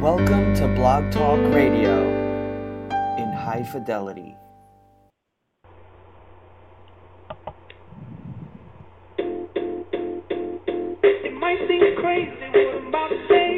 Welcome to Blog Talk Radio in high fidelity. It might seem crazy what I'm about to say.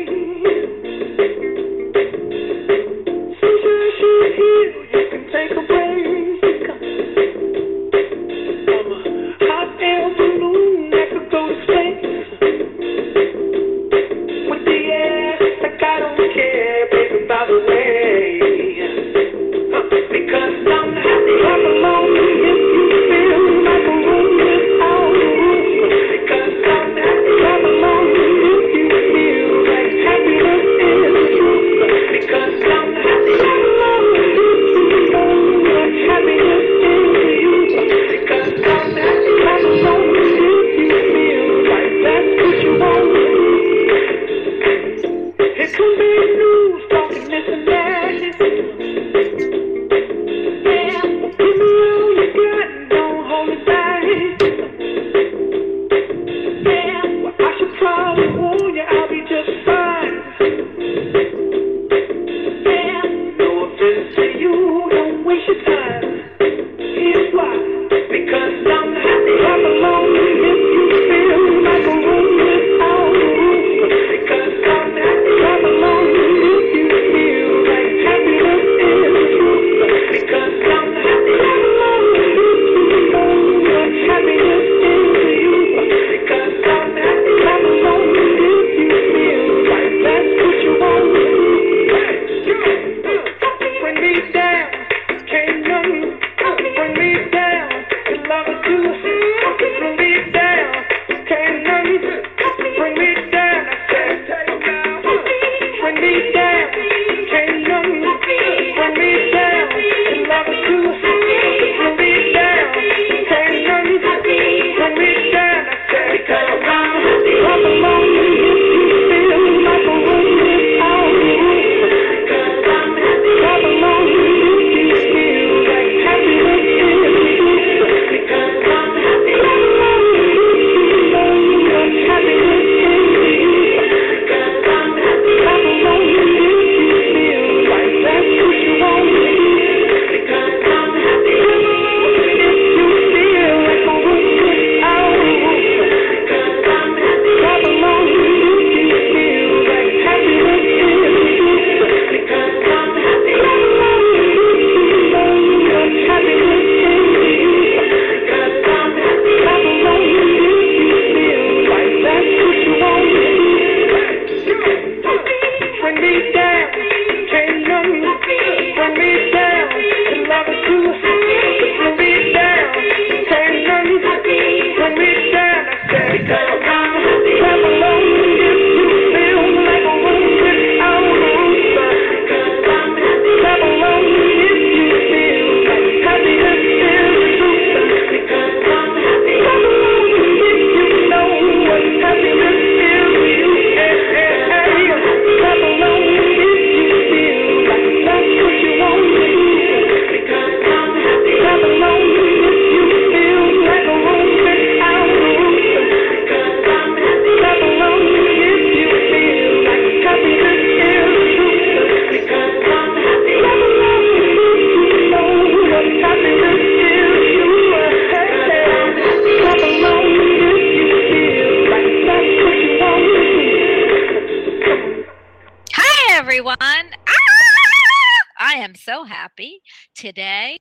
happy. Today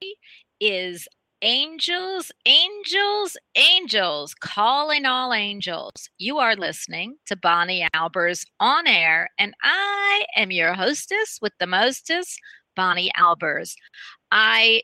is angels, angels, angels, calling all angels. You are listening to Bonnie Albers on air, and I am your hostess with the mostest, Bonnie Albers. I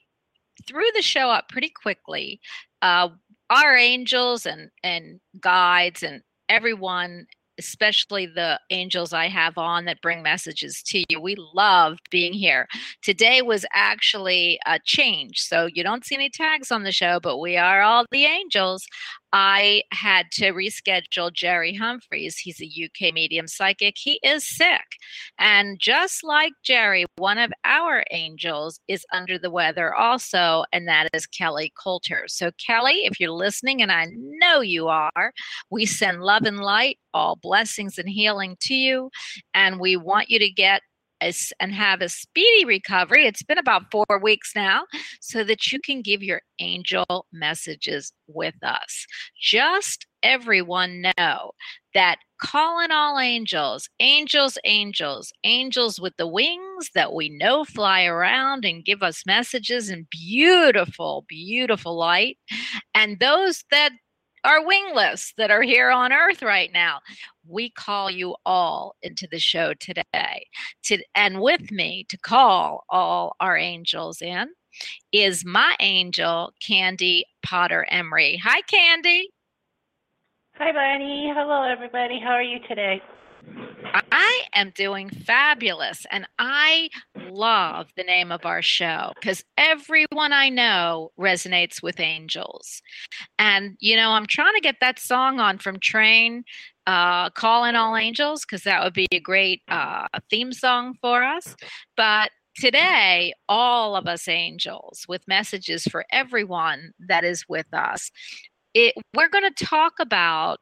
threw the show up pretty quickly. Uh, our angels and and guides and everyone especially the angels I have on that bring messages to you. We love being here. Today was actually a change. So you don't see any tags on the show, but we are all the angels. I had to reschedule Jerry Humphreys. He's a UK medium psychic. He is sick. And just like Jerry, one of our angels is under the weather also, and that is Kelly Coulter. So, Kelly, if you're listening, and I know you are, we send love and light, all blessings and healing to you. And we want you to get and have a speedy recovery. It's been about four weeks now, so that you can give your angel messages with us. Just everyone know that calling all angels, angels, angels, angels with the wings that we know fly around and give us messages in beautiful, beautiful light, and those that are wingless that are here on earth right now. We call you all into the show today. To, and with mm. me to call all our angels in is my angel, Candy Potter Emery. Hi, Candy. Hi, Bonnie. Hello, everybody. How are you today? I am doing fabulous. And I love the name of our show because everyone I know resonates with angels. And, you know, I'm trying to get that song on from Train, uh, Calling All Angels, because that would be a great uh, theme song for us. But today, all of us angels with messages for everyone that is with us. It, we're going to talk about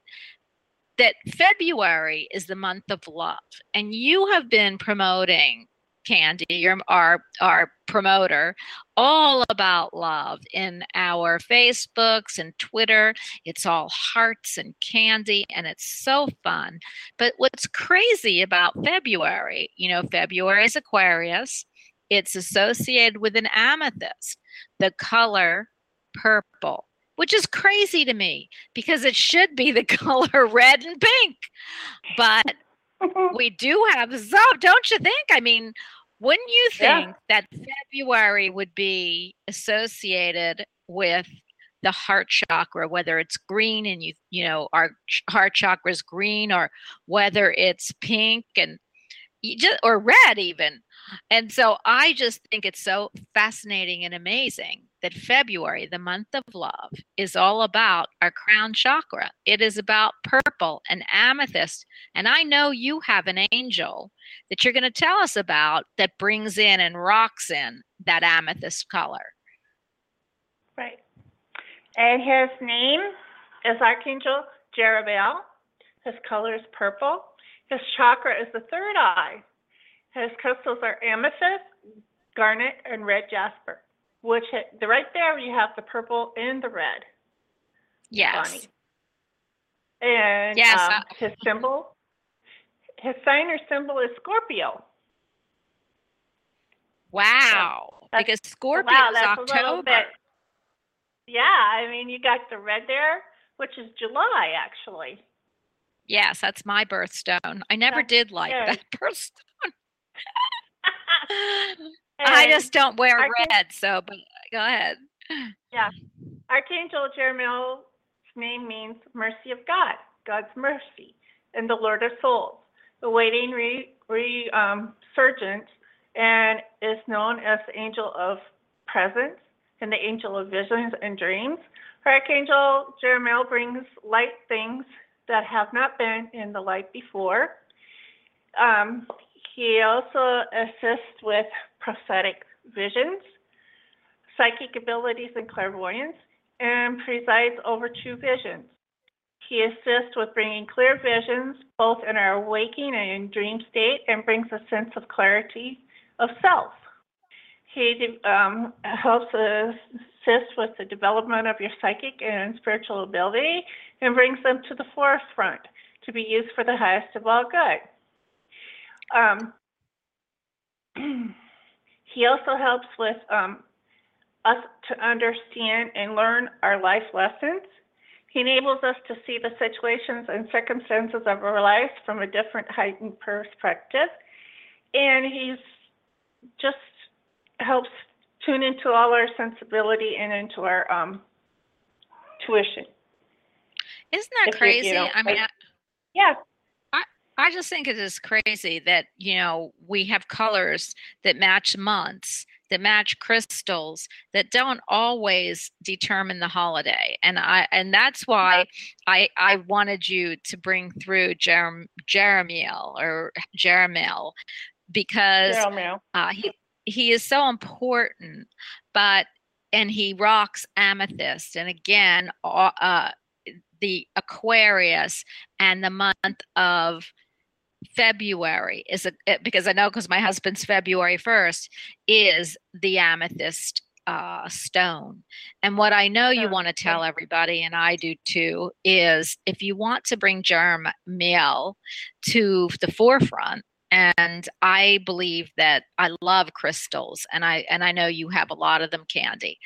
that February is the month of love, and you have been promoting Candy, your our our promoter, all about love in our Facebooks and Twitter. It's all hearts and candy, and it's so fun. But what's crazy about February, you know, February is Aquarius. It's associated with an amethyst, the color purple which is crazy to me because it should be the color red and pink. But we do have some, don't you think? I mean, wouldn't you think yeah. that February would be associated with the heart chakra, whether it's green and you, you know, our heart chakra is green, or whether it's pink and just, or red even. And so I just think it's so fascinating and amazing that February, the month of love, is all about our crown chakra. It is about purple and amethyst. And I know you have an angel that you're going to tell us about that brings in and rocks in that amethyst color. Right. And his name is Archangel Jeremiel. His color is purple. His chakra is the third eye. His crystals are amethyst, garnet, and red jasper. Which the right there you have the purple and the red. Yes. Bonnie. And yes, um, uh, his symbol, his sign or symbol is Scorpio. Wow. So because Scorpio wow, is October. Bit, yeah, I mean you got the red there, which is July actually. Yes, that's my birthstone. I never that's did like good. that birthstone. I just don't wear Archangel, red, so but go ahead. Yeah. Archangel Jeremiah's name means mercy of God, God's mercy, and the Lord of souls, awaiting re, re um, resurgence, and is known as the angel of presence and the angel of visions and dreams. Her Archangel Jeremiah brings light things that have not been in the light before. Um, he also assists with prophetic visions, psychic abilities, and clairvoyance, and presides over two visions. He assists with bringing clear visions both in our waking and in dream state and brings a sense of clarity of self. He um, helps assist with the development of your psychic and spiritual ability and brings them to the forefront to be used for the highest of all good. Um, he also helps with um, us to understand and learn our life lessons. He enables us to see the situations and circumstances of our lives from a different heightened perspective. And he's just helps tune into all our sensibility and into our um, tuition. Isn't that if crazy? You, you know, I mean, yeah. I just think it is crazy that, you know, we have colors that match months that match crystals that don't always determine the holiday and i and that's why i i wanted you to bring through Jerem, jeremiel or jeremiel because Jeremiel. uh, he he is so important but and he rocks amethyst and again uh, uh, the aquarius and the month of february is a because i know because my husband's february 1st is the amethyst uh, stone. And what i know you want to tell everybody and i do too is if you want to bring germ meal to the forefront and i believe that i love crystals and i and i know you have a lot of them candy.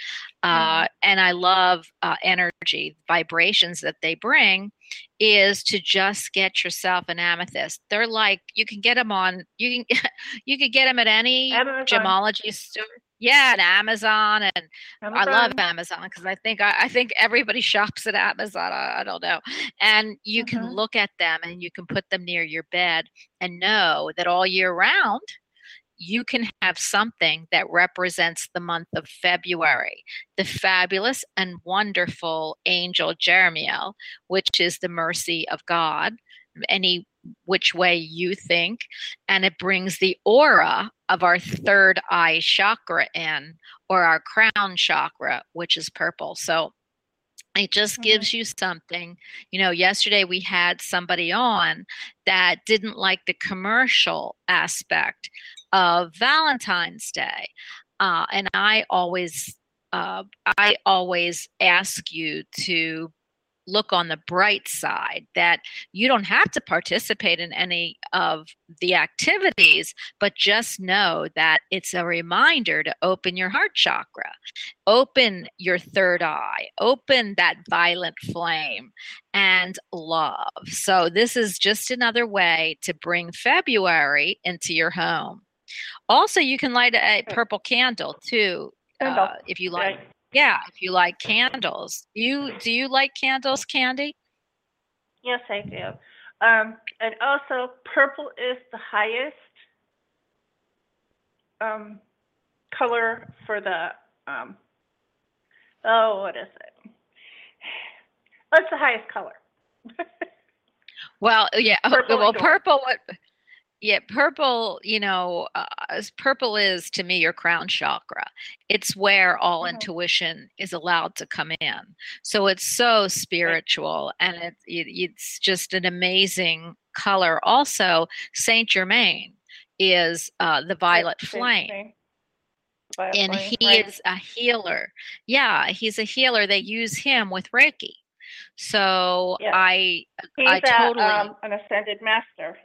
Uh, and i love uh, energy vibrations that they bring is to just get yourself an amethyst. They're like you can get them on you can you could get them at any gemology store yeah and amazon and I love Amazon. Amazon because I think I, I think everybody shops at Amazon. I, I don't know, and you can Mhm. look at them and you can put them near your bed and know that all year round you can have something that represents the month of February, the fabulous and wonderful angel Jeremiel, which is the mercy of God, any which way you think, and it brings the aura of our third eye chakra in or our crown chakra, which is purple. So it just Mhm. gives you something. You know, yesterday we had somebody on that didn't like the commercial aspect of Valentine's Day. Uh, and I always, uh, I always ask you to look on the bright side that you don't have to participate in any of the activities, but just know that it's a reminder to open your heart chakra, open your third eye, open that violet flame, and love. So, this is just another way to bring February into your home. Also, you can light a purple candle too, uh, if you like. Yeah, if you like candles. Do you do you like candles, Candy? Yes, I do. Um, and also, purple is the highest um, color for the um, oh, what is it? What's the highest color? Well, yeah. oh, Purple well, purple. What? Yeah, purple. You know, uh, purple is to me your crown chakra. It's where all Mhm. intuition is allowed to come in. So it's so spiritual, and it, it it's just an amazing color. Also, Saint Germain is uh, the violet flame. Violet and flame, he right. is a healer. Yeah, he's a healer. They use him with Reiki. So Yeah. I He's I a, totally um, an ascended master.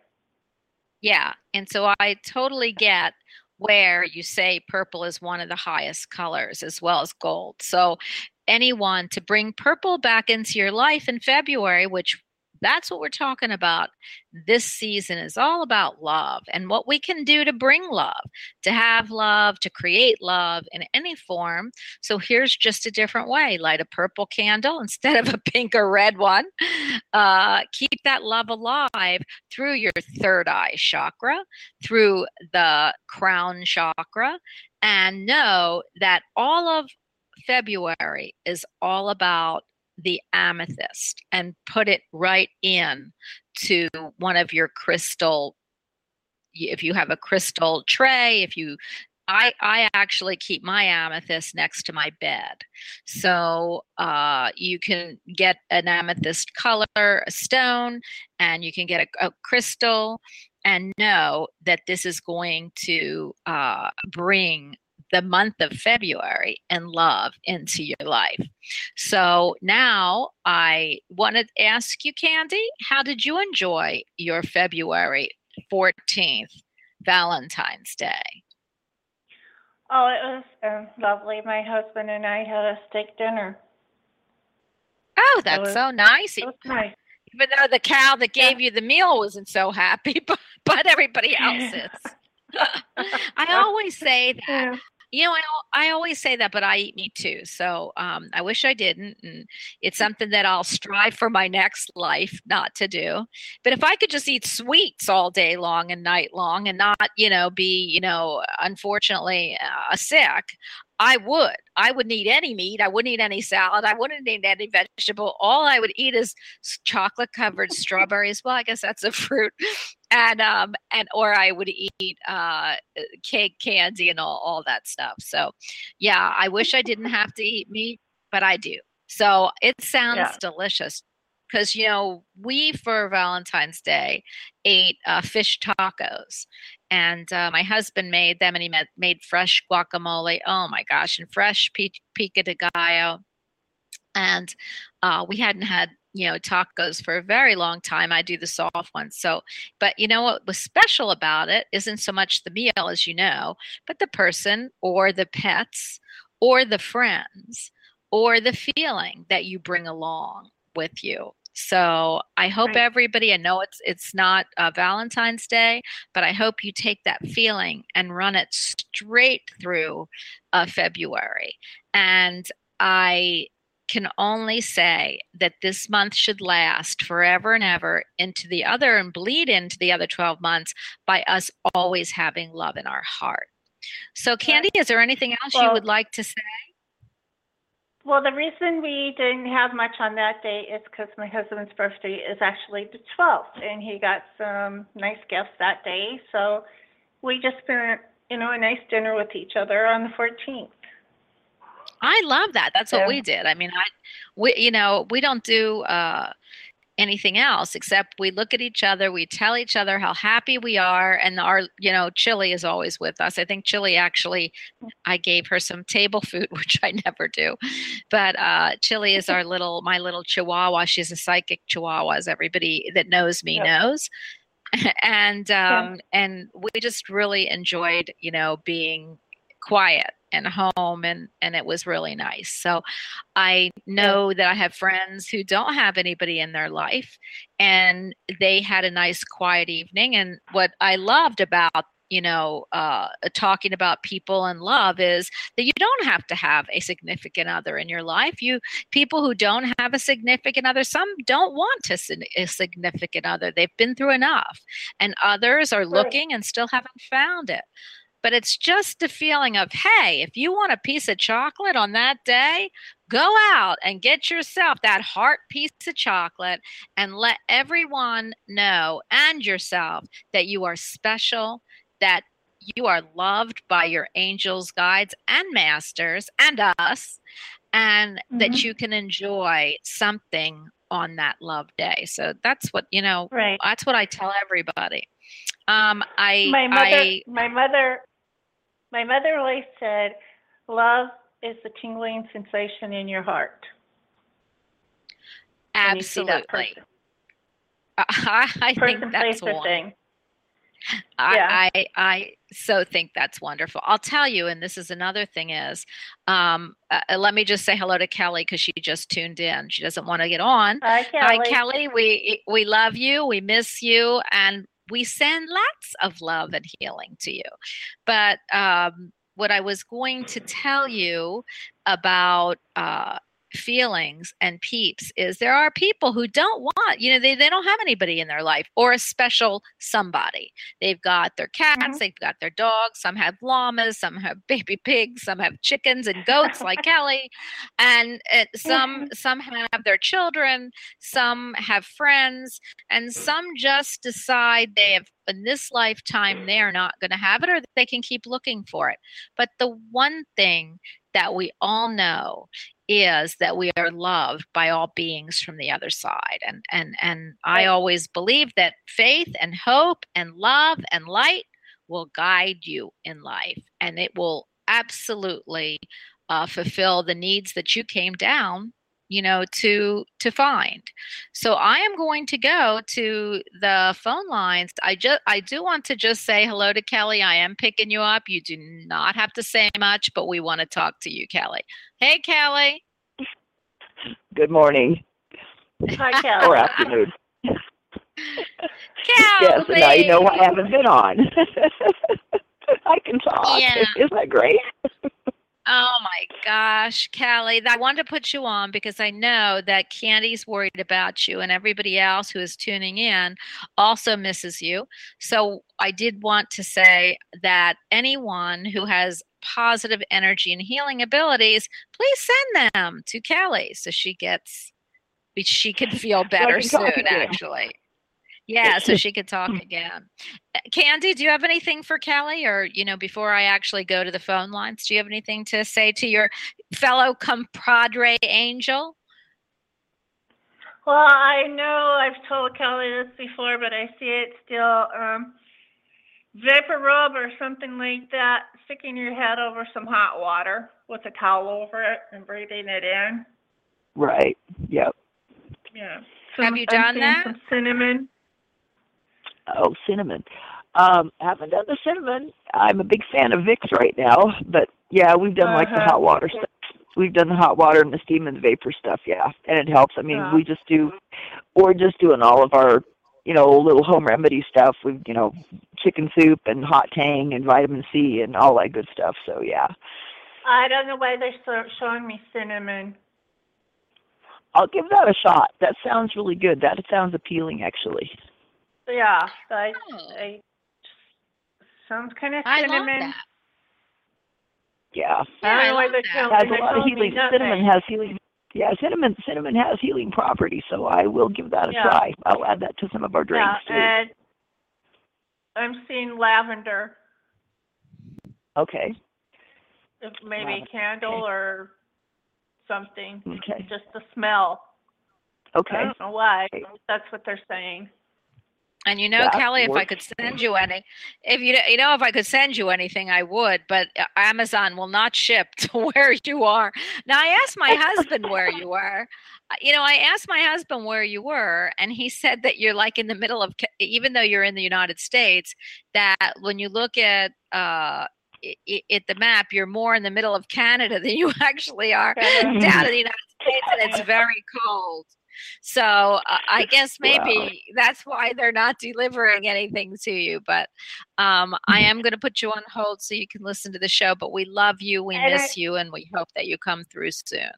Yeah, and so I totally get where you say purple is one of the highest colors as well as gold. So anyone to bring purple back into your life in February, which that's what we're talking about. This season is all about love and what we can do to bring love, to have love, to create love in any form. So here's just a different way light a purple candle instead of a pink or red one. Uh, keep that love alive through your third eye chakra, through the crown chakra, and know that all of February is all about the amethyst and put it right in to one of your crystal if you have a crystal tray if you I, I actually keep my amethyst next to my bed. So uh, you can get an amethyst color, a stone, and you can get a, a crystal and know that this is going to uh, bring the month of February and love into your life. So now I want to ask you, Candy, how did you enjoy your February 14th Valentine's Day? Oh, it was um, lovely. My husband and I had a steak dinner. Oh, that's was- so nice. Nice. Even though the cow that Yeah. gave you the meal wasn't so happy, but, but everybody else is. I always say that. Yeah. You know, I, I always say that, but I eat meat too. So um, I wish I didn't. And it's something that I'll strive for my next life not to do. But if I could just eat sweets all day long and night long and not, you know, be, you know, unfortunately uh, sick, I would. I wouldn't eat any meat. I wouldn't eat any salad. I wouldn't eat any vegetable. All I would eat is chocolate covered strawberries. Well, I guess that's a fruit. And um and or I would eat uh cake, candy, and all all that stuff. So, yeah, I wish I didn't have to eat meat, but I do. So it sounds Yeah. delicious because you know we for Valentine's Day ate uh, fish tacos, and uh, my husband made them, and he made, made fresh guacamole. Oh my gosh, and fresh pi- pico de gallo, and uh, we hadn't had you know tacos for a very long time. I do the soft ones, so but you know what was special about it isn't so much the meal, as you know, but the person or the pets or the friends or the feeling that you bring along with you. So I hope Right. everybody. I know it's it's not uh, Valentine's Day, but I hope you take that feeling and run it straight through uh, February. And I can only say that this month should last forever and ever into the other and bleed into the other 12 months by us always having love in our heart. So, Candy, is there anything else you would like to say? Well, the reason we didn't have much on that day is because my husband's birthday is actually the 12th, and he got some nice gifts that day. So we just spent, you know, a nice dinner with each other on the 14th. I love that. That's what we did. I mean, I, we, you know, we don't do uh, anything else except we look at each other, we tell each other how happy we are, and our, you know, Chili is always with us. I think Chili actually, I gave her some table food, which I never do, but uh, Chili is our little, my little Chihuahua. She's a psychic Chihuahua, as everybody that knows me Yep. knows. and Yeah. um, and we just really enjoyed, you know, being quiet and home and and it was really nice. So i know that i have friends who don't have anybody in their life and they had a nice quiet evening and what i loved about you know uh, talking about people and love is that you don't have to have a significant other in your life. You people who don't have a significant other some don't want a, a significant other. They've been through enough and others are looking and still haven't found it but it's just the feeling of hey if you want a piece of chocolate on that day go out and get yourself that heart piece of chocolate and let everyone know and yourself that you are special that you are loved by your angels guides and masters and us and that Mhm. you can enjoy something on that love day so that's what you know Right. that's what i tell everybody um i My mother, i my mother, my mother always said, "Love is the tingling sensation in your heart." when you see that absolutely. I, I Person, think that's wonderful. thing. I, Yeah. I I so think that's wonderful. I'll tell you, and this is another thing is, um, uh, uh, let me just say hello to Kelly because she just tuned in. She doesn't want to get on. Hi, Kelly. Hi, Kelly. We we love you. We miss you, and we send lots of love and healing to you. But um, what I was going to tell you about uh, feelings and peeps is there are people who don't want, you know, they, they don't have anybody in their life or a special somebody. They've got their cats, Mhm. they've got their dogs, some have llamas, some have baby pigs, some have chickens and goats like Kelly, and uh, some some have their children, some have friends, and some just decide they have in this lifetime they are not going to have it or they can keep looking for it. But the one thing that we all know is that we are loved by all beings from the other side and and and i always believe that faith and hope and love and light will guide you in life and it will absolutely uh, fulfill the needs that you came down you know to to find so i am going to go to the phone lines i just i do want to just say hello to kelly i am picking you up you do not have to say much but we want to talk to you kelly hey kelly Good morning Hi, Kelly. or afternoon. kelly Yes, and now you know I haven't been on. I can talk. Yeah. Isn't that great? Oh my gosh, Callie, I wanted to put you on because I know that Candy's worried about you and everybody else who is tuning in also misses you. So I did want to say that anyone who has positive energy and healing abilities, please send them to Callie so she gets she can feel better soon actually. Yeah, so she could talk again. Uh, Candy, do you have anything for Kelly? Or, you know, before I actually go to the phone lines, do you have anything to say to your fellow compadre angel? Well, I know I've told Kelly this before, but I see it still. Um, vapor rub or something like that, sticking your head over some hot water with a towel over it and breathing it in. Right. Yep. Yeah. Have you I'm done that? Some cinnamon. Oh, cinnamon. Um, haven't done the cinnamon. I'm a big fan of Vicks right now, but yeah, we've done like the Uh-huh. hot water stuff. We've done the hot water and the steam and the vapor stuff, yeah, and it helps. I mean, Yeah. we just do, we're just doing all of our, you know, little home remedy stuff. We've, you know, chicken soup and hot tang and vitamin C and all that good stuff. So yeah, I don't know why they're showing me cinnamon. I'll give that a shot. That sounds really good. That sounds appealing, actually. Yeah, I, Oh, I sounds kind of I love cinnamon. that. Yeah. I Yeah, don't I know why love they're that. showing has a they're lot of healing. Cinnamon has healing. Yeah, cinnamon cinnamon has healing properties, so I will give that a Yeah. try. I'll add that to some of our Yeah, drinks too. and I'm seeing lavender. Okay. If maybe Lavender, a candle or something. Okay. Just the smell. Okay. I Okay. don't know why. That's what they're saying. And you know, That Kelly, if I could send you any, if you you know, if I could send you anything, I would. But uh, Amazon will not ship to where you are. Now, I asked my husband where you were. Uh, You know, I asked my husband where you were, and he said that you're like in the middle of, even though you're in the United States, that when you look at uh, i- i- at the map, you're more in the middle of Canada than you actually are Canada. down in the United States, and it's very cold. So uh, I guess maybe that's why they're not delivering anything to you. But um, I am going to put you on hold so you can listen to the show. But we love you, we And I- miss you, and we hope that you come through soon.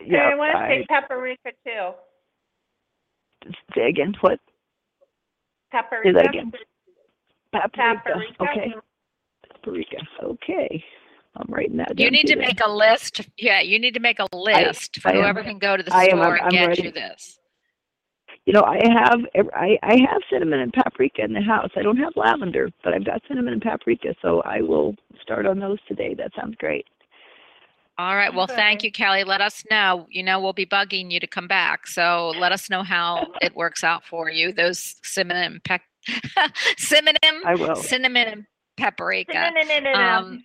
and I want to say paprika too. say again. What? Paprika. Say that again. Paprika. Paprika. Okay. Paprika. Okay. I'm writing that down. You need to then. make a list. Yeah, you need to make a list for I am- whoever can go to the I am- store I'm- and I'm get ready. you this. You know, I have I I have cinnamon and paprika in the house. I don't have lavender, but I've got cinnamon and paprika, so I will start on those today. That sounds great. All right. Well, thank you, Kelly. Let us know. You know, we'll be bugging you to come back. So let us know how it works out for you. Those cinnamon, pe- cinnamon, I will. cinnamon and paprika. Cinnamon. Um,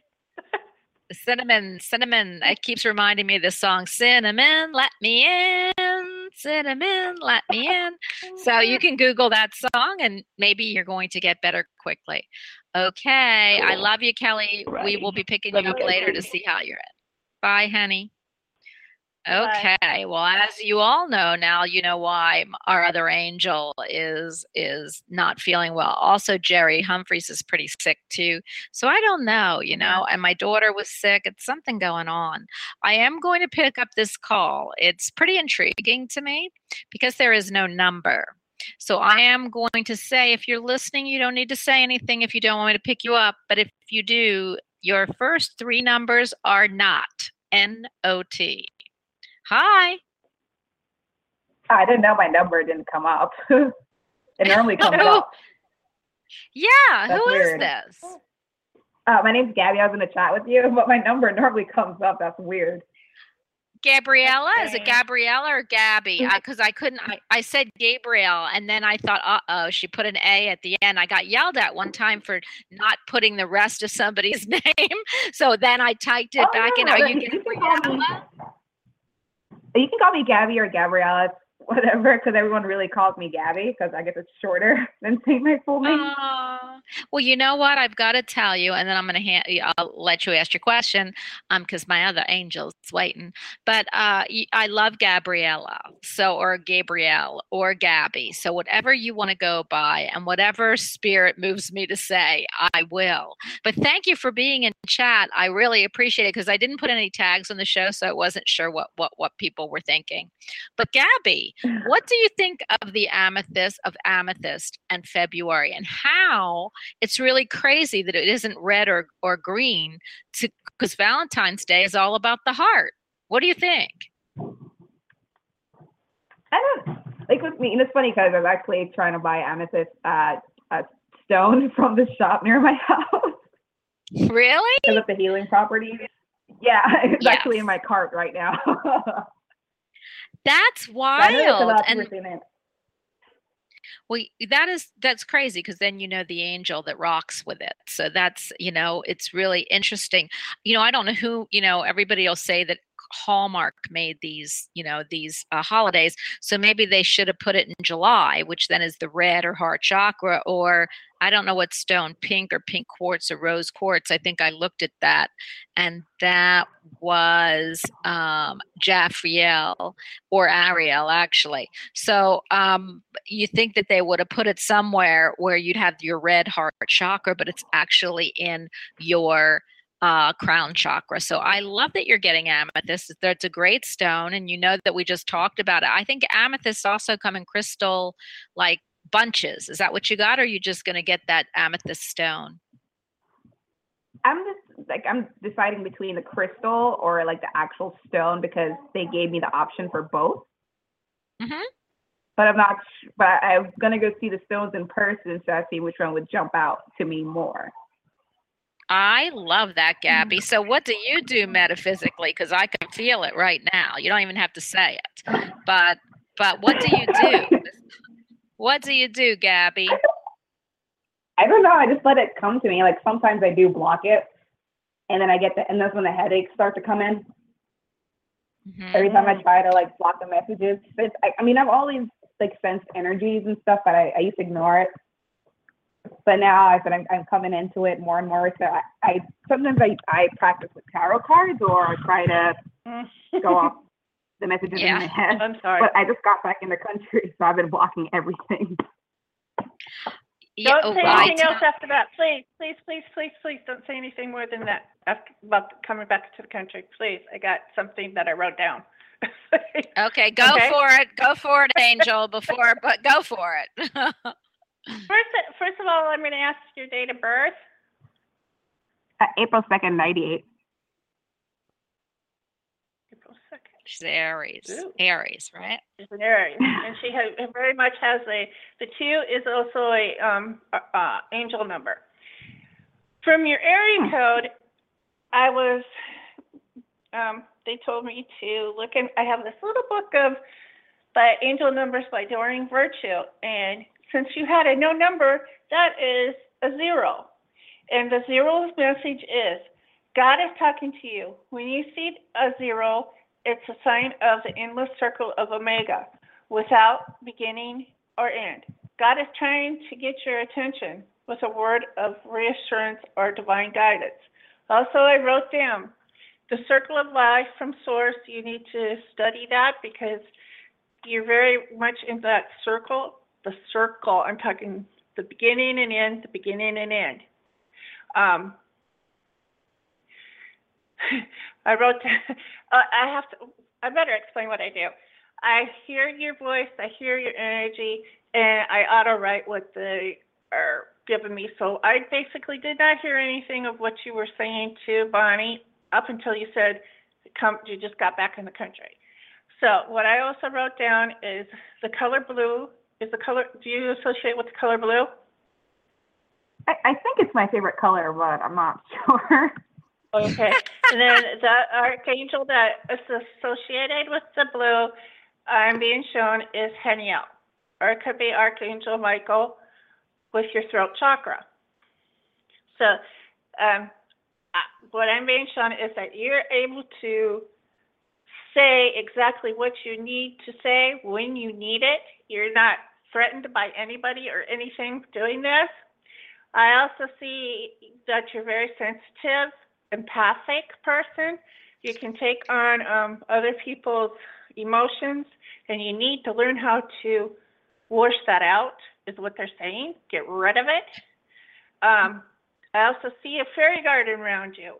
cinnamon, cinnamon. It keeps reminding me of the song "Cinnamon, Let Me In." Cinnamon, let me in. So you can Google that song, and maybe you're going to get better quickly. Okay. I love you, Kelly. Right. We will be picking Love you you up later to see how you're in. Bye, honey. Okay. Well, as you all know now, you know why our other angel is is not feeling well. Also, Jerry Humphreys is pretty sick too. So I don't know, you know. And my daughter was sick. It's something going on. I am going to pick up this call. It's pretty intriguing to me because there is no number. So I am going to say, if you're listening, you don't need to say anything if you don't want me to pick you up. But if you do, your first three numbers are not N O T. Hi. I didn't know my number didn't come up. it normally comes up. Yeah, That's who is weird. this? Uh, my name's Gabby. I was going to chat with you, but my number normally comes up. That's weird. Gabriella? Is it Gabriella or Gabby? Because I, couldn't. I, I said Gabriel, and then I thought, uh oh, she put an A at the end. I got yelled at one time for not putting the rest of somebody's name. So then I typed it Oh, back in. Are you you can me- Gabriella? You can call me Gabby or Gabriella. It's whatever, because everyone really calls me Gabby because I guess it's shorter than saying my full name. Aw. Well, you know what? I've got to tell you, and then I'm going to hand. I'll let you ask your question, um, because my other angel's waiting. But uh, I love Gabriella, so or Gabrielle or Gabby. So whatever you want to go by, and whatever spirit moves me to say, I will. But thank you for being in chat. I really appreciate it because I didn't put any tags on the show, so I wasn't sure what what what people were thinking. But Gabby, what do you think of the amethyst of amethyst and February and how it's really crazy that it isn't red or, or green because Valentine's Day is all about the heart. What do you think? I don't like with me. And it's funny because I was actually trying to buy amethyst uh, a stone from the shop near my house Really? because of the healing properties. Yeah, it's Yes. actually in my cart right now. That's I know there's a wild. And people saying that. well, that is that's crazy because then you know the angel that rocks with it. So that's you know it's really interesting. You know I don't know who you know everybody will say that Hallmark made these you know these uh, holidays. So maybe they should have put it in July, which then is the red or heart chakra, or I don't know what stone, pink or pink quartz or rose quartz. I think I looked at that, and that was um, Jafriel or Ariel actually. So um, you think that they would have put it somewhere where you'd have your red heart chakra, but it's actually in your uh, crown chakra. So I love that you're getting amethyst. That's a great stone, and you know that we just talked about it. I think amethysts also come in crystal like bunches. Is that what you got, or are you just going to get that amethyst stone? I'm just like I'm deciding between the crystal or like the actual stone because they gave me the option for both. Mhm. But I'm not. But I- I'm gonna go see the stones in person so I see which one would jump out to me more. I love that, Gabby. So, what do you do metaphysically? Because I can feel it right now. You don't even have to say it. But, but what do you do? What do you do, Gabby? I don't know. I just let it come to me. Like sometimes I do block it, and then I get the and that's when the headaches start to come in. Mhm. Every time I try to like block the messages, it's, I, I mean I've always like sensed energies and stuff, but I, I used to ignore it. But now I said I'm, I'm coming into it more and more. So I, I sometimes I, I practice with tarot cards or I try to go off the messages Yeah. in my head. I'm sorry. But I just got back in the country, so I've been blocking everything. Yeah, Don't oh, say I anything else after that. Please, please, please, please, please don't say anything more than that after, about coming back to the country. Please, I got something that I wrote down. Okay, go Okay. for it. Go for it, Angel. Before, but go for it. First, first of all, I'm going to ask your date of birth. Uh, April 2nd, 98. April 2nd. She's Aries. Ooh. Aries, right? She's an Aries, and she ha- very much has a. The two is also a um uh, angel number. From your area code, I was. Um, they told me to look in. I have this little book of by angel numbers by Doreen Virtue, and since you had a no number, that is a zero, and the zero's message is God is talking to you. When you see a zero, it's a sign of the endless circle of Omega without beginning or end. God is trying to get your attention with a word of reassurance or divine guidance. Also, I wrote down the circle of life from Source. You need to study that because you're very much in that circle. The circle, I'm talking the beginning and end, the beginning and end. Um, I wrote, uh, I have to, I better explain what I do. I hear your voice, I hear your energy, and I auto write what they are giving me. So I basically did not hear anything of what you were saying to Bonnie up until you said, come, you just got back in the country. So what I also wrote down is the color blue is the color, do you associate with the color blue? I, I think it's my favorite color, but I'm not sure. Okay, and then the archangel that is associated with the blue, I'm being shown is Haniel. Or it could be Archangel Michael with your throat chakra. So, um, what I'm being shown is that you're able to say exactly what you need to say when you need it. You're not threatened by anybody or anything doing this. I also see that you're very sensitive, empathic person. You can take on um, other people's emotions, and you need to learn how to wash that out, is what they're saying. Get rid of it. Um, I also see a fairy garden around you,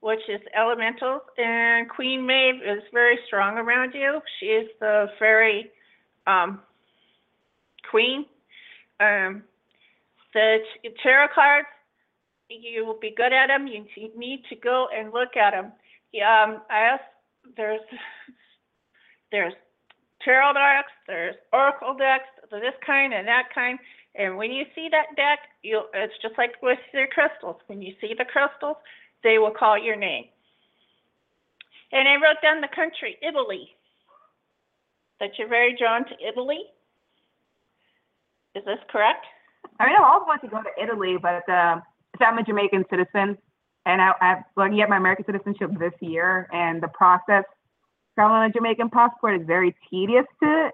which is elemental, and Queen Maeve is very strong around you. She is the fairy um, queen. Um, the tarot cards, you will be good at them. You need to go and look at them. Um, I also, there's there's tarot decks, there's oracle decks, this kind and that kind. And when you see that deck, you it's just like with your crystals. When you see the crystals, they will call your name. And I wrote down the country, Italy. That you're very drawn to Italy. Is this correct? I mean, I always wanted to go to Italy, but uh, so I'm a Jamaican citizen, and I, I've lucky get my American citizenship this year, and the process traveling a Jamaican passport is very tedious to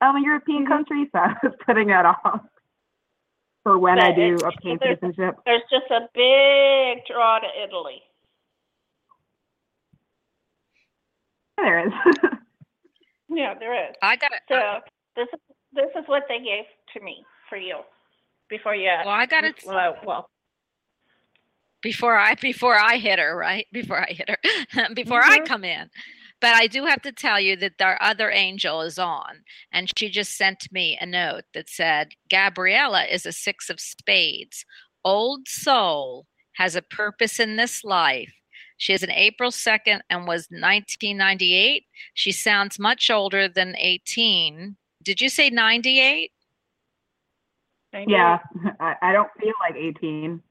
um, a European country, so I was putting it off for when I do obtain there's- citizenship. There's just a big draw to Italy. There is. Yeah, there is. I got it. So this is this is what they gave to me for you before you. Well, I got it Well, well, before I before I hit her, right? Before I hit her, before I Mhm. come in. But I do have to tell you that our other angel is on, and she just sent me a note that said, "Gabriella is a six of spades, old soul, has a purpose in this life." She is an April 2nd and was 1998. She sounds much older than 18. Did you say 98? yeah, I, I don't feel like 18.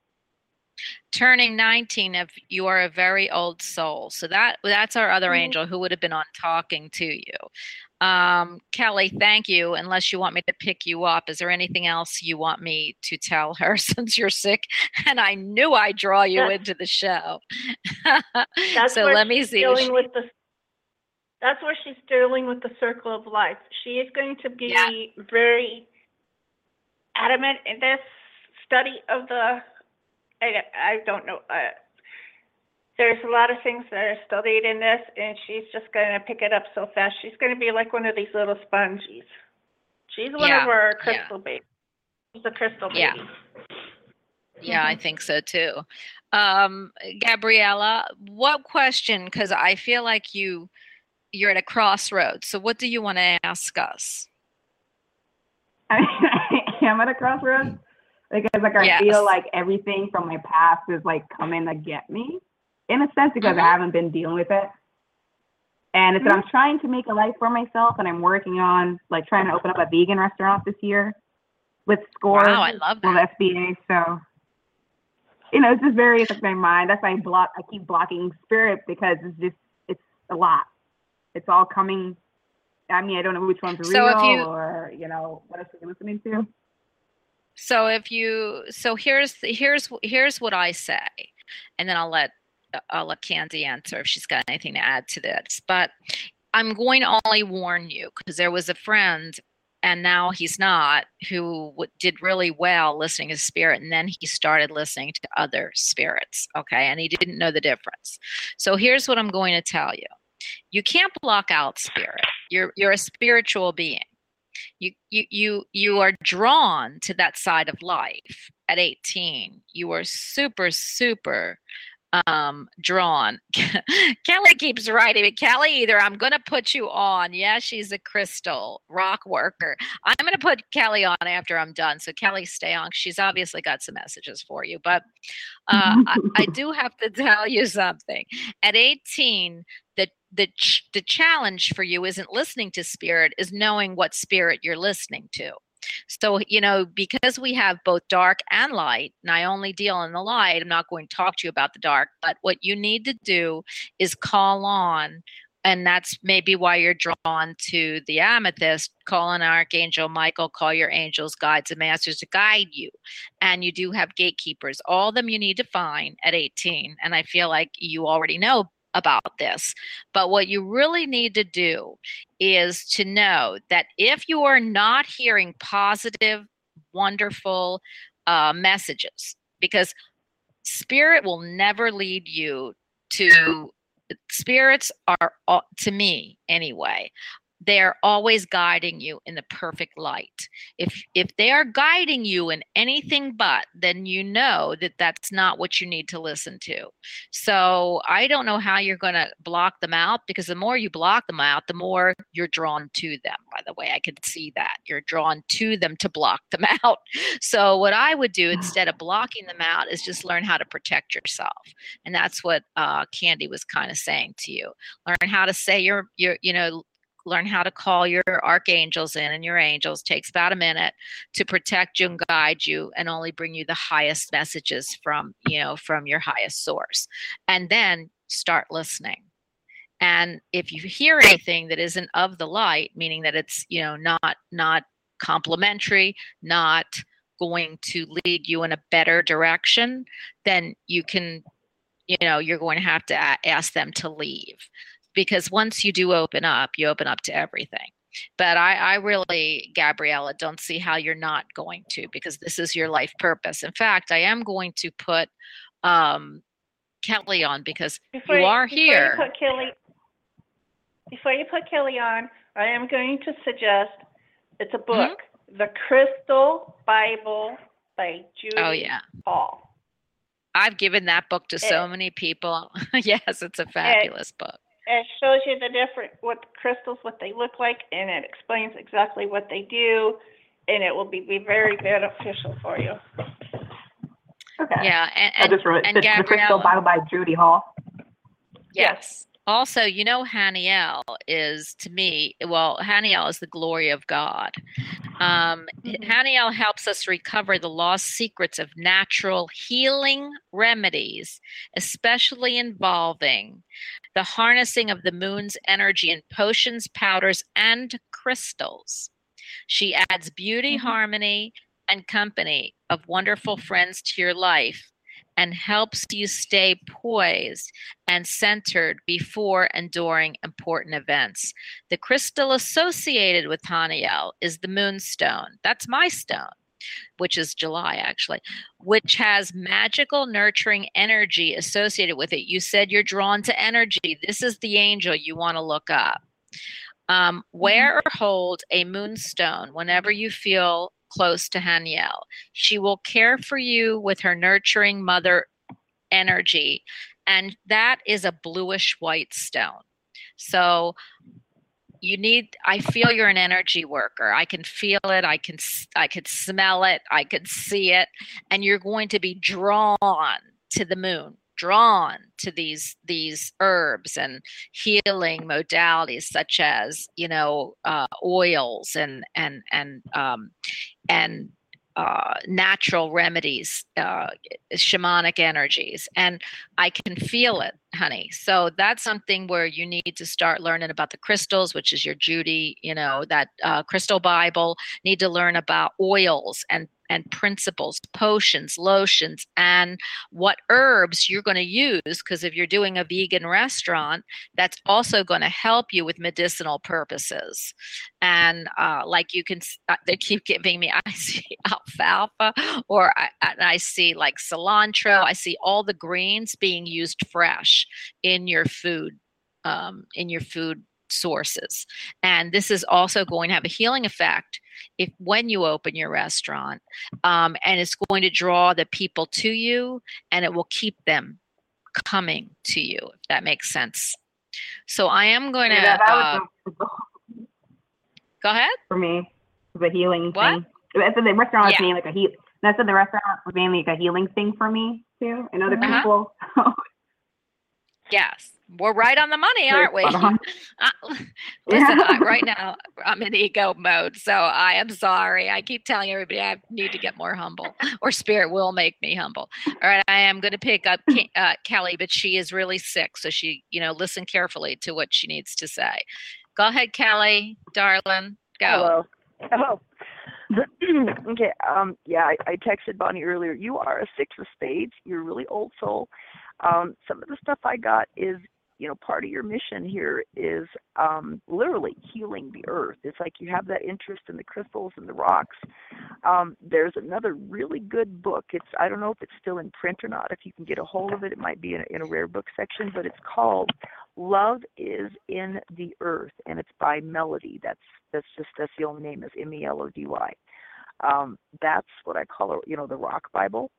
Turning 19 if you are a very old soul so that that's our other Mhm. angel who would have been on talking to you um, kelly thank you unless you want me to pick you up is there anything else you want me to tell her since you're sick and i knew i'd draw you That- into the show That's so let me she's see dealing with the. That's where she's dealing with the circle of life. She is going to be Yeah. very adamant in this study of the. I, I don't know. Uh, there's a lot of things that are studied in this, and she's just going to pick it up so fast. She's going to be like one of these little sponges. She's one Yeah, of our yeah. crystal babies. She's a crystal baby. Yeah. Yeah, I think so too. Um, Gabriella, what question? Because I feel like you you're at a crossroads. So what do you want to ask us? I, I am at a crossroads because like I Yes. feel like everything from my past is like coming to get me in a sense because Mhm. I haven't been dealing with it. And it's that I'm trying to make a life for myself and I'm working on like trying to open up a vegan restaurant this year with Score Wow, I love that. with. SBA. So you know, it's just very it's like my mind. That's why I block I keep blocking spirit because it's just it's a lot. It's all coming I mean, I don't know which one's So real you- or, you know, what else are you listening to? So if you so here's here's here's what I say, and then I'll let I'll let Candy answer if she's got anything to add to this. But I'm going to only warn you because there was a friend, and now he's not, who did really well listening to spirit, and then he started listening to other spirits. Okay, and he didn't know the difference. So here's what I'm going to tell you: you can't block out spirit. You're you're a spiritual being you you you you are drawn to that side of life at 18 you are super super um drawn. Kelly keeps writing me kelly either i'm gonna put you on yeah she's a crystal rock worker. I'm gonna put kelly on after i'm done so kelly stay on she's obviously got some messages for you but uh, I, I do have to tell you something. At 18 the ch- the challenge for you isn't listening to spirit is knowing what spirit you're listening to. So you know because we have both dark and light and i only deal in the light i'm not going to talk to you about the dark but what you need to do is call on and that's maybe why you're drawn to the amethyst call on archangel michael call your angels guides and masters to guide you. And you do have gatekeepers. All of them you need to find at 18 and i feel like you already know about this. But what you really need to do is to know that if you are not hearing positive, wonderful uh, messages, because spirit will never lead you to spirits are to me anyway they're always guiding you in the perfect light. If if they are guiding you in anything but then you know that that's not what you need to listen to. So i don't know how you're going to block them out because the more you block them out the more you're drawn to them by the way. I can see that. You're drawn to them to block them out. So what i would do instead of blocking them out is just learn how to protect yourself. And that's what uh, candy was kind of saying to you. Learn how to say your your you know learn how to call your archangels in and your angels takes about a minute to protect you and guide you and only bring you the highest messages from you know from your highest source. And then start listening. And if you hear anything that isn't of the light meaning that it's you know not not complimentary not going to lead you in a better direction then you can you know you're going to have to ask them to leave because once you do open up, you open up to everything. But I, I really, Gabriella, don't see how you're not going to because this is your life purpose. In fact, I am going to put um, Kelly on because Before you are before here. You put Kelly, before you put Kelly on, I am going to suggest it's a Mm-hmm. book, The Crystal Bible by Judy oh yeah, Hall. I've given that book to so many people. yes, it's a fabulous book. It shows you the different what the crystals, what they look like, and it explains exactly what they do, and it will be, be very beneficial for you. Okay. Yeah, and, I and just wrote and the, the Crystal Bible by Judy Hall. Yes. Also, you know, Haniel is to me, well, Haniel is the glory of God. Um, Mhm. Haniel helps us recover the lost secrets of natural healing remedies, especially involving the harnessing of the moon's energy in potions, powders, and crystals. She adds beauty, Mhm. harmony, and company of wonderful friends to your life and helps you stay poised and centered before and during important events. The crystal associated with Haniel is the moonstone. That's my stone, which is July actually, which has magical nurturing energy associated with it. You said you're drawn to energy. This is the angel you want to look up. Um, wear or hold a moonstone whenever you feel close to Haniel. She will care for you with her nurturing mother energy. And that is a bluish white stone. So you need i feel you're an energy worker i can feel it i can i could smell it i could see it and you're going to be drawn to the moon drawn to these these herbs and healing modalities such as you know uh, oils and and and um, and uh, natural remedies, uh, shamanic energies, and I can feel it, honey. So that's something where you need to start learning about the crystals, which is your Judy, you know, that uh, crystal Bible. Need to learn about oils and and principles, potions, lotions, and what herbs you're going to use. Because if you're doing a vegan restaurant, that's also going to help you with medicinal purposes. And uh, like you can, uh, they keep giving me, I see alfalfa, or I, I see like cilantro. I see all the greens being used fresh in your food, um, in your food sources. And this is also going to have a healing effect if when you open your restaurant, um, and it's going to draw the people to you, and it will keep them coming to you. If that makes sense. So I am going to Yeah, uh, was go ahead. for me. The healing What? thing. I said the restaurant was Yeah. being like a heal. I said the restaurant was mainly like a healing thing for me too, and other Uh-huh. people. Yes, we're right on the money, aren't we? spot on. Uh, Listen, Yeah. I, right now I'm in ego mode, so I am sorry. I keep telling everybody I need to get more humble, or spirit will make me humble. All right, I am going to pick up Ke- uh, Kelly, but she is really sick, so she, you know, listen carefully to what she needs to say. Go ahead, Kelly, darling. Go. Hello. Hello. okay. Um. Yeah. I, I texted Bonnie earlier. You are a six of spades. You're a really old soul. Um. Some of the stuff I got is you know, part of your mission here is um, literally healing the earth. It's like you have that interest in the crystals and the rocks. Um, there's another really good book. It's I don't know if it's still in print or not. If you can get a hold of it, it might be in a, in a rare book section, but it's called Love is in the Earth, and it's by Melody. That's that's just that's the only name is M E L O D Y. Um, that's what I call you know, the Rock Bible.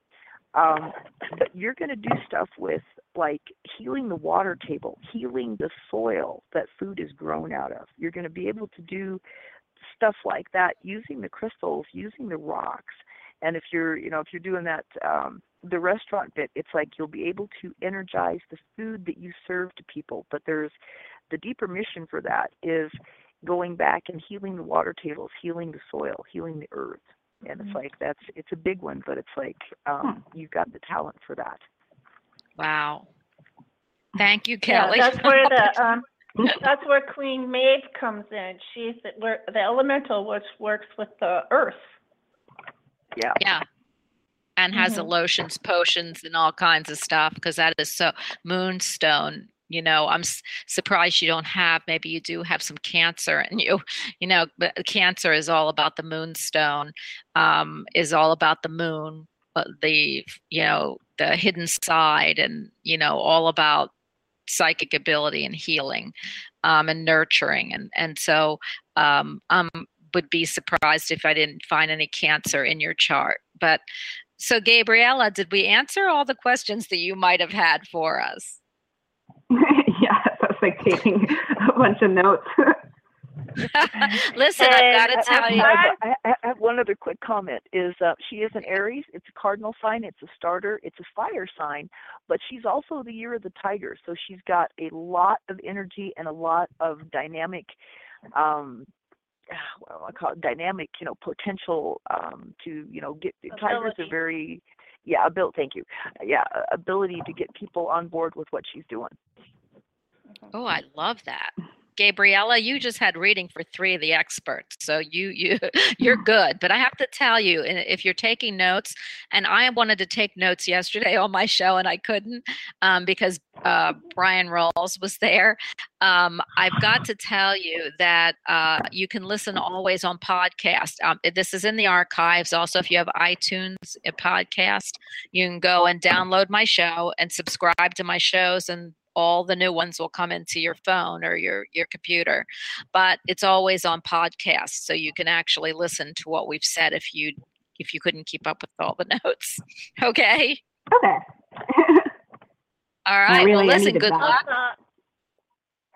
Um, but you're going to do stuff with like healing the water table, healing the soil that food is grown out of. You're going to be able to do stuff like that using the crystals, using the rocks. And if you're, you know, if you're doing that, um, the restaurant bit, it's like you'll be able to energize the food that you serve to people. But there's the deeper mission for that is going back and healing the water tables, healing the soil, healing the earth. And it's like that's it's a big one, but it's like um, you've got the talent for that. Wow. Thank you, Yeah, Kelly. that's where the, um, that's where Queen Maeve comes in. She's the, the elemental which works with the earth. Yeah. Yeah. And has the Mhm. lotions, potions, and all kinds of stuff because that is so moonstone. You know, I'm s- surprised you don't have. Maybe you do have some cancer in you. You know, but cancer is all about the moonstone. Um, is all about the moon, the you know the hidden side, and you know all about psychic ability and healing, um, and nurturing. And and so um, um would be surprised if I didn't find any cancer in your chart. But so, Gabriella, did we answer all the questions that you might have had for us? Yes, I was like taking a bunch of notes. Listen, I've got to tell as you. I, I I have one other quick comment. Is uh, she is an Aries? It's a cardinal sign. It's a starter. It's a fire sign, but she's also the year of the tiger. So she's got a lot of energy and a lot of dynamic. Um, what do I call it? Dynamic, you know, potential um, to you know get tigers are very, yeah, abil- Thank you. Yeah, ability to get people on board with what she's doing. Oh, I love that. Gabriella, you just had reading for three of the experts, so you you you're good. But I have to tell you, if you're taking notes, and I wanted to take notes yesterday on my show and I couldn't um, because uh, Brian Rawls was there. Um, I've got to tell you that uh, you can listen always on podcast. Um, this is in the archives. Also, if you have iTunes a podcast, you can go and download my show and subscribe to my shows and all the new ones will come into your phone or your your computer but it's always on podcast so you can actually listen to what we've said if you if you couldn't keep up with all the notes okay okay. all right really, well listen good that. luck Also,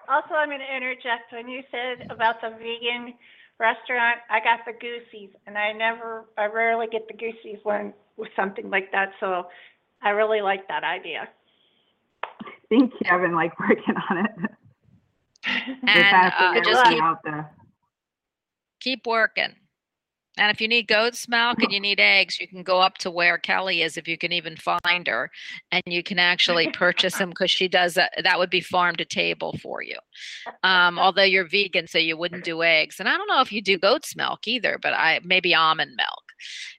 also, I'm going to interject. When you said about the vegan restaurant, I got the goosies, and I never, I rarely get the goosies when with something like that. So I really like that idea. Thank you. I've been like working on it. And uh, just keep out there. keep working. And if you need goat's milk and you need eggs you can go up to where kelly is if you can even find her and you can actually purchase them because she does that that would be farm to table for you. Um, although you're vegan so you wouldn't do eggs. And i don't know if you do goat's milk either but i maybe almond milk.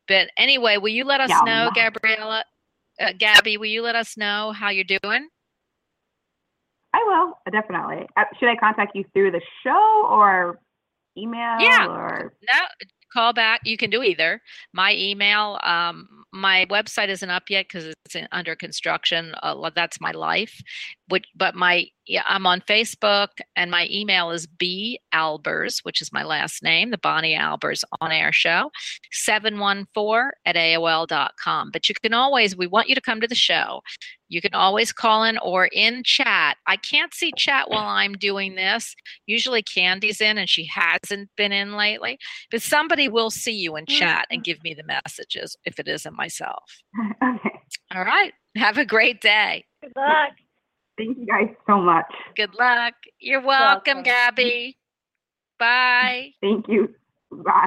But anyway will you let us Yeah, know gabriella uh, gabby will you let us know how you're doing I will definitely. Uh, Should I contact you through the show or email Yeah. or No, call back. You can do either. My email, um, my website isn't up yet because it's in, under construction. Uh, that's my life. Which, but my yeah, I'm on Facebook, and my email is b albers, which is my last name, the Bonnie Albers on air show, seven one four at aol.com. But you can always. We want you to come to the show. You can always call in or in chat. I can't see chat while I'm doing this. Usually Candy's in and she hasn't been in lately. But somebody will see you in mm-hmm. chat and give me the messages if it isn't myself. okay. All right. Have a great day. Good luck. Thank you guys so much. Good luck. You're welcome, Welcome. Gabby. Bye. Thank you. Bye.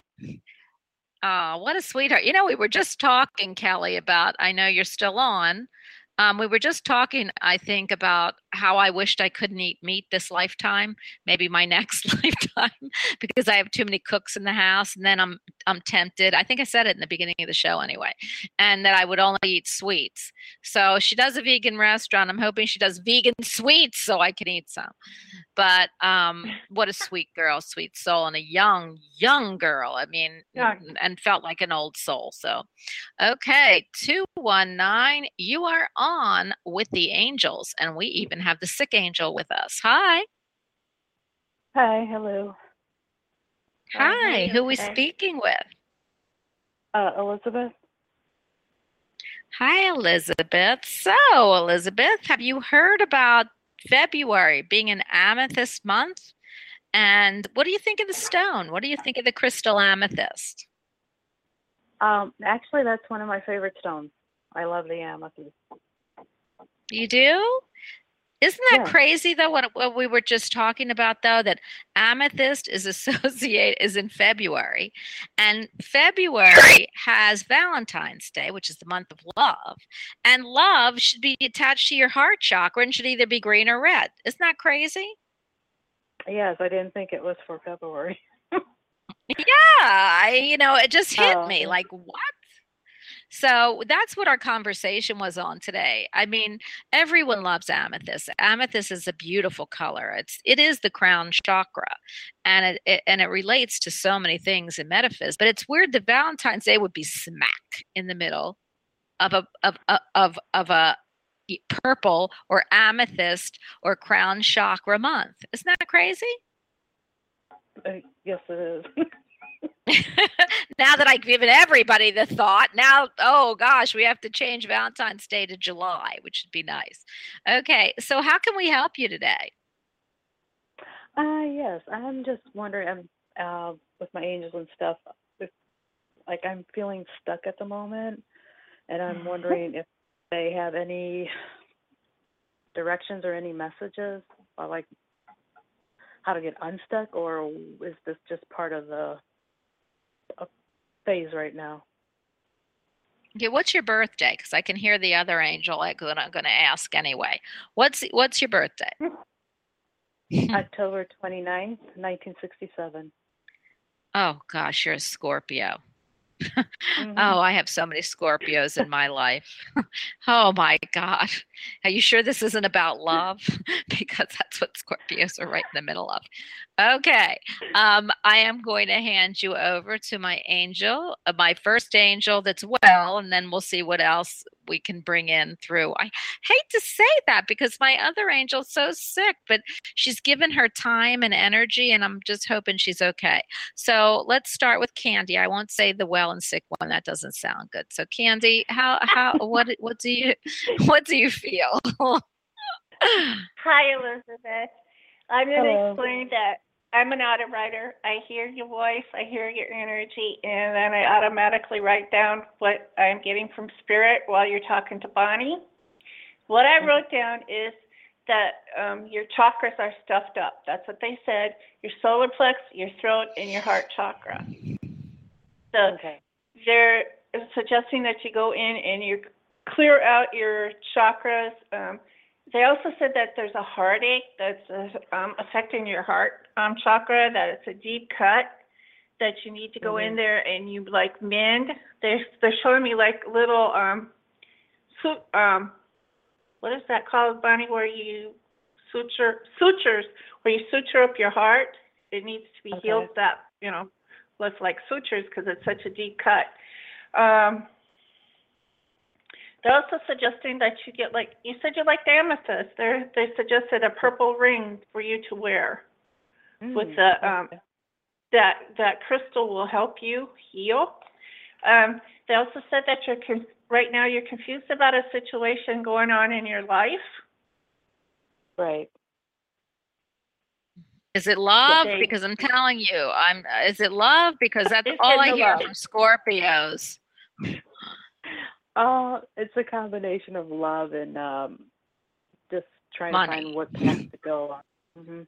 Oh, what a sweetheart. You know, we were just talking, Kelly, about I know you're still on. Um, we were just talking, I think, about how I wished I couldn't eat meat this lifetime, maybe my next lifetime, because I have too many cooks in the house, and then I'm I'm tempted. I think I said it in the beginning of the show anyway, and that I would only eat sweets. So she does a vegan restaurant. I'm hoping she does vegan sweets so I can eat some. But um, what a sweet girl, sweet soul, and a young, young girl. I mean, Yeah. and felt like an old soul. So, okay, 219, you are on with the angels, and we even have the sick angel with us. Hi. Hi, hello. Hi, how Hi. you Who we today? speaking with? Uh, Elizabeth? Hi, Elizabeth. So, Elizabeth, have you heard about February being an amethyst month? And what do you think of the stone? What do you think of the crystal amethyst? Um, actually, that's one of my favorite stones. I love the amethyst. You do? Isn't that Yeah. crazy though? What, what we were just talking about though, that amethyst is associated is in February, and February has Valentine's Day, which is the month of love, and love should be attached to your heart chakra and should either be green or red. Isn't that crazy? Yes, I didn't think it was for February. Yeah, I, you know, it just hit Oh, me like, what? So that's what our conversation was on today. I mean, everyone loves amethyst. Amethyst is a beautiful color. It's it is the crown chakra, and it, it and it relates to so many things in metaphysics. But it's weird that Valentine's Day would be smack in the middle of a of of of, of a purple or amethyst or crown chakra month. Isn't that crazy? Uh, yes, it is. now that I've given everybody the thought, now, oh gosh, we have to change Valentine's Day to July, which would be nice. Okay, so how can we help you today? uh, yes, I'm just wondering, I'm, uh, with my angels and stuff, if, like, I'm feeling stuck at the moment, and I'm wondering if they have any directions or any messages, or like how to get unstuck, or is this just part of the uh, phase right now? Okay, what's your birthday? Because I can hear the other angel. I'm gonna, gonna ask anyway. What's what's your birthday? October 29th, 1967. Oh gosh, you're a Scorpio. Mhm. Oh, I have so many Scorpios in my life. oh my God. Are you sure this isn't about love? because that's what Scorpios are right in the middle of. Okay. Um, I am going to hand you over to my angel, uh, my first angel that's well, and then we'll see what else we can bring in through. I hate to say that because my other angel's so sick, but she's given her time and energy, and I'm just hoping she's okay. So let's start with Candy. I won't say the well and sick one. That doesn't sound good. So Candy, how how what what do you what do you feel? Hi, Elizabeth. I'm going to explain that I'm an auto writer. I hear your voice, I hear your energy, and then I automatically write down what I'm getting from spirit while you're talking to Bonnie. What I wrote down is that um, your chakras are stuffed up. That's what they said. Your solar plex, your throat, and your heart chakra. So Okay. they're suggesting that you go in and you clear out your chakras. Um, they also said that there's a heartache that's uh, um, affecting your heart um, chakra, that it's a deep cut, that you need to go in Mhm. there and you like mend. They're, they're showing me like little, um, su- um, what is that called, Bonnie, where you suture, sutures, where you suture up your heart. It needs to be Okay. healed that, you know, looks like sutures because it's such a deep cut. Um, they're also suggesting that you get like you said you liked amethyst. They're they suggested a purple ring for you to wear. With Mm, the, um. That that crystal will help you heal. Um, they also said that you're con- right now you're confused about a situation going on in your life. Right. Is it love? they- Because I'm telling you, I'm. Is it love? Because that's all I hear love. from Scorpios. Uh, it's a combination of love and um, just trying Money. to find what path to go on.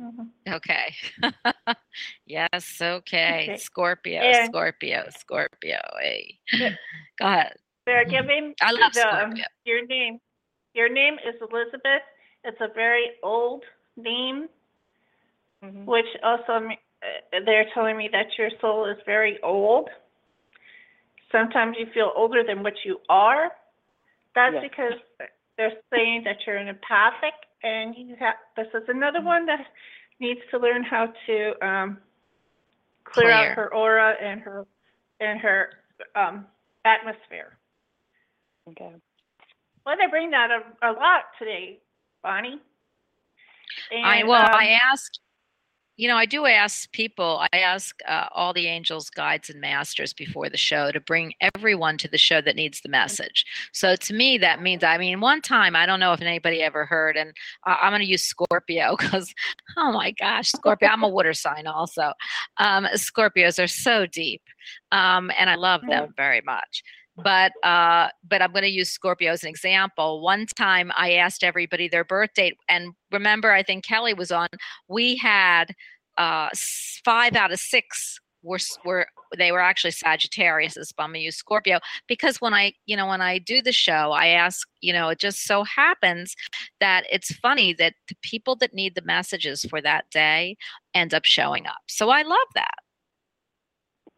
Hmm Okay. yes. Okay. Okay. Scorpio. Scorpio. Scorpio. Hey. Yeah. Go ahead. They're Mhm. giving I love the, um, Scorpio. your name. Your name is Elizabeth. It's a very old name, Mhm. which also uh, they're telling me that your soul is very old. Sometimes you feel older than what you are. That's Yes. because they're saying that you're an empathic, and you have. This is another Mm-hmm. one that needs to learn how to um, clear, Clear. out her aura and her and her um, atmosphere. Okay. Well, they bring that a, a lot today, Bonnie. I well, um, I ask, you know, I do ask people. I ask uh, all the angels, guides, and masters before the show to bring everyone to the show that needs the message. So to me, that means. I mean, one time, I don't know if anybody ever heard, and I'm going to use Scorpio because, oh my gosh, Scorpio. I'm a water sign also. Um, Scorpios are so deep, um, and I love them very much but uh but i'm going to use scorpio as an example. One time i asked everybody their birth date and remember i think kelly was on we had uh five out of six were were they were actually sagittarius but i'm going to use scorpio because when i you know when i do the show i ask you know it just so happens that it's funny that the people that need the messages for that day end up showing up. So i love that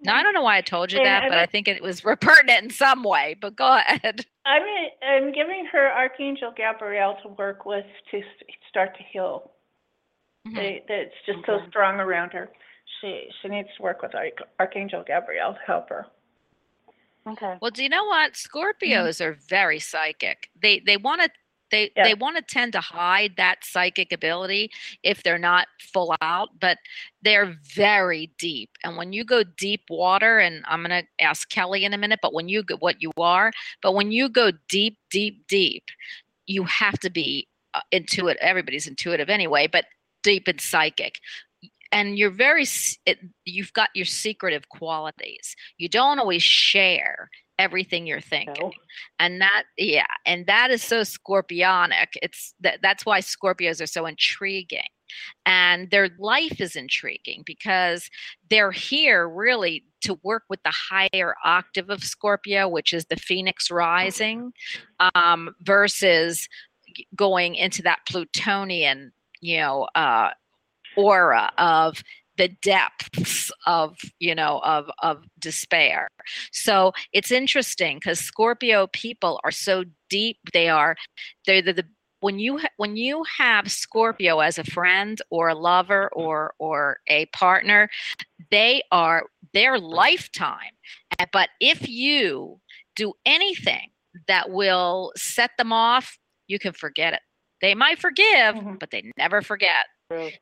now I don't know why I told you And that, I but I think it was pertinent in some way. But go ahead. I'm, I'm giving her Archangel Gabrielle to work with to start to heal. Mhm. They, that's just so strong around her. She she needs to work with Arch- Archangel Gabrielle to help her. Okay. Well, do you know what? Scorpios are very psychic. They they want to they Yeah. they want to tend to hide that psychic ability if they're not full out, but they're very deep. And when you go deep water, and I'm going to ask Kelly in a minute, but when you go what you are, but when you go deep, deep, deep, you have to be uh, intuitive. Everybody's intuitive anyway, but deep and psychic. And you're very, it, you've got your secretive qualities. You don't always share everything you're thinking. No. and that yeah and that is so scorpionic. It's that that's why scorpios are so intriguing. And their life is intriguing because they're here really to work with the higher octave of scorpio which is the phoenix rising um, versus going into that plutonian you know uh, aura of the depths of you know of of despair. So it's interesting because scorpio people are so deep they are they're the, the when you ha- when you have scorpio as a friend or a lover or or a partner they are their lifetime Uh, but if you do anything that will set them off you can forget it. They might forgive Mhm. but they never forget.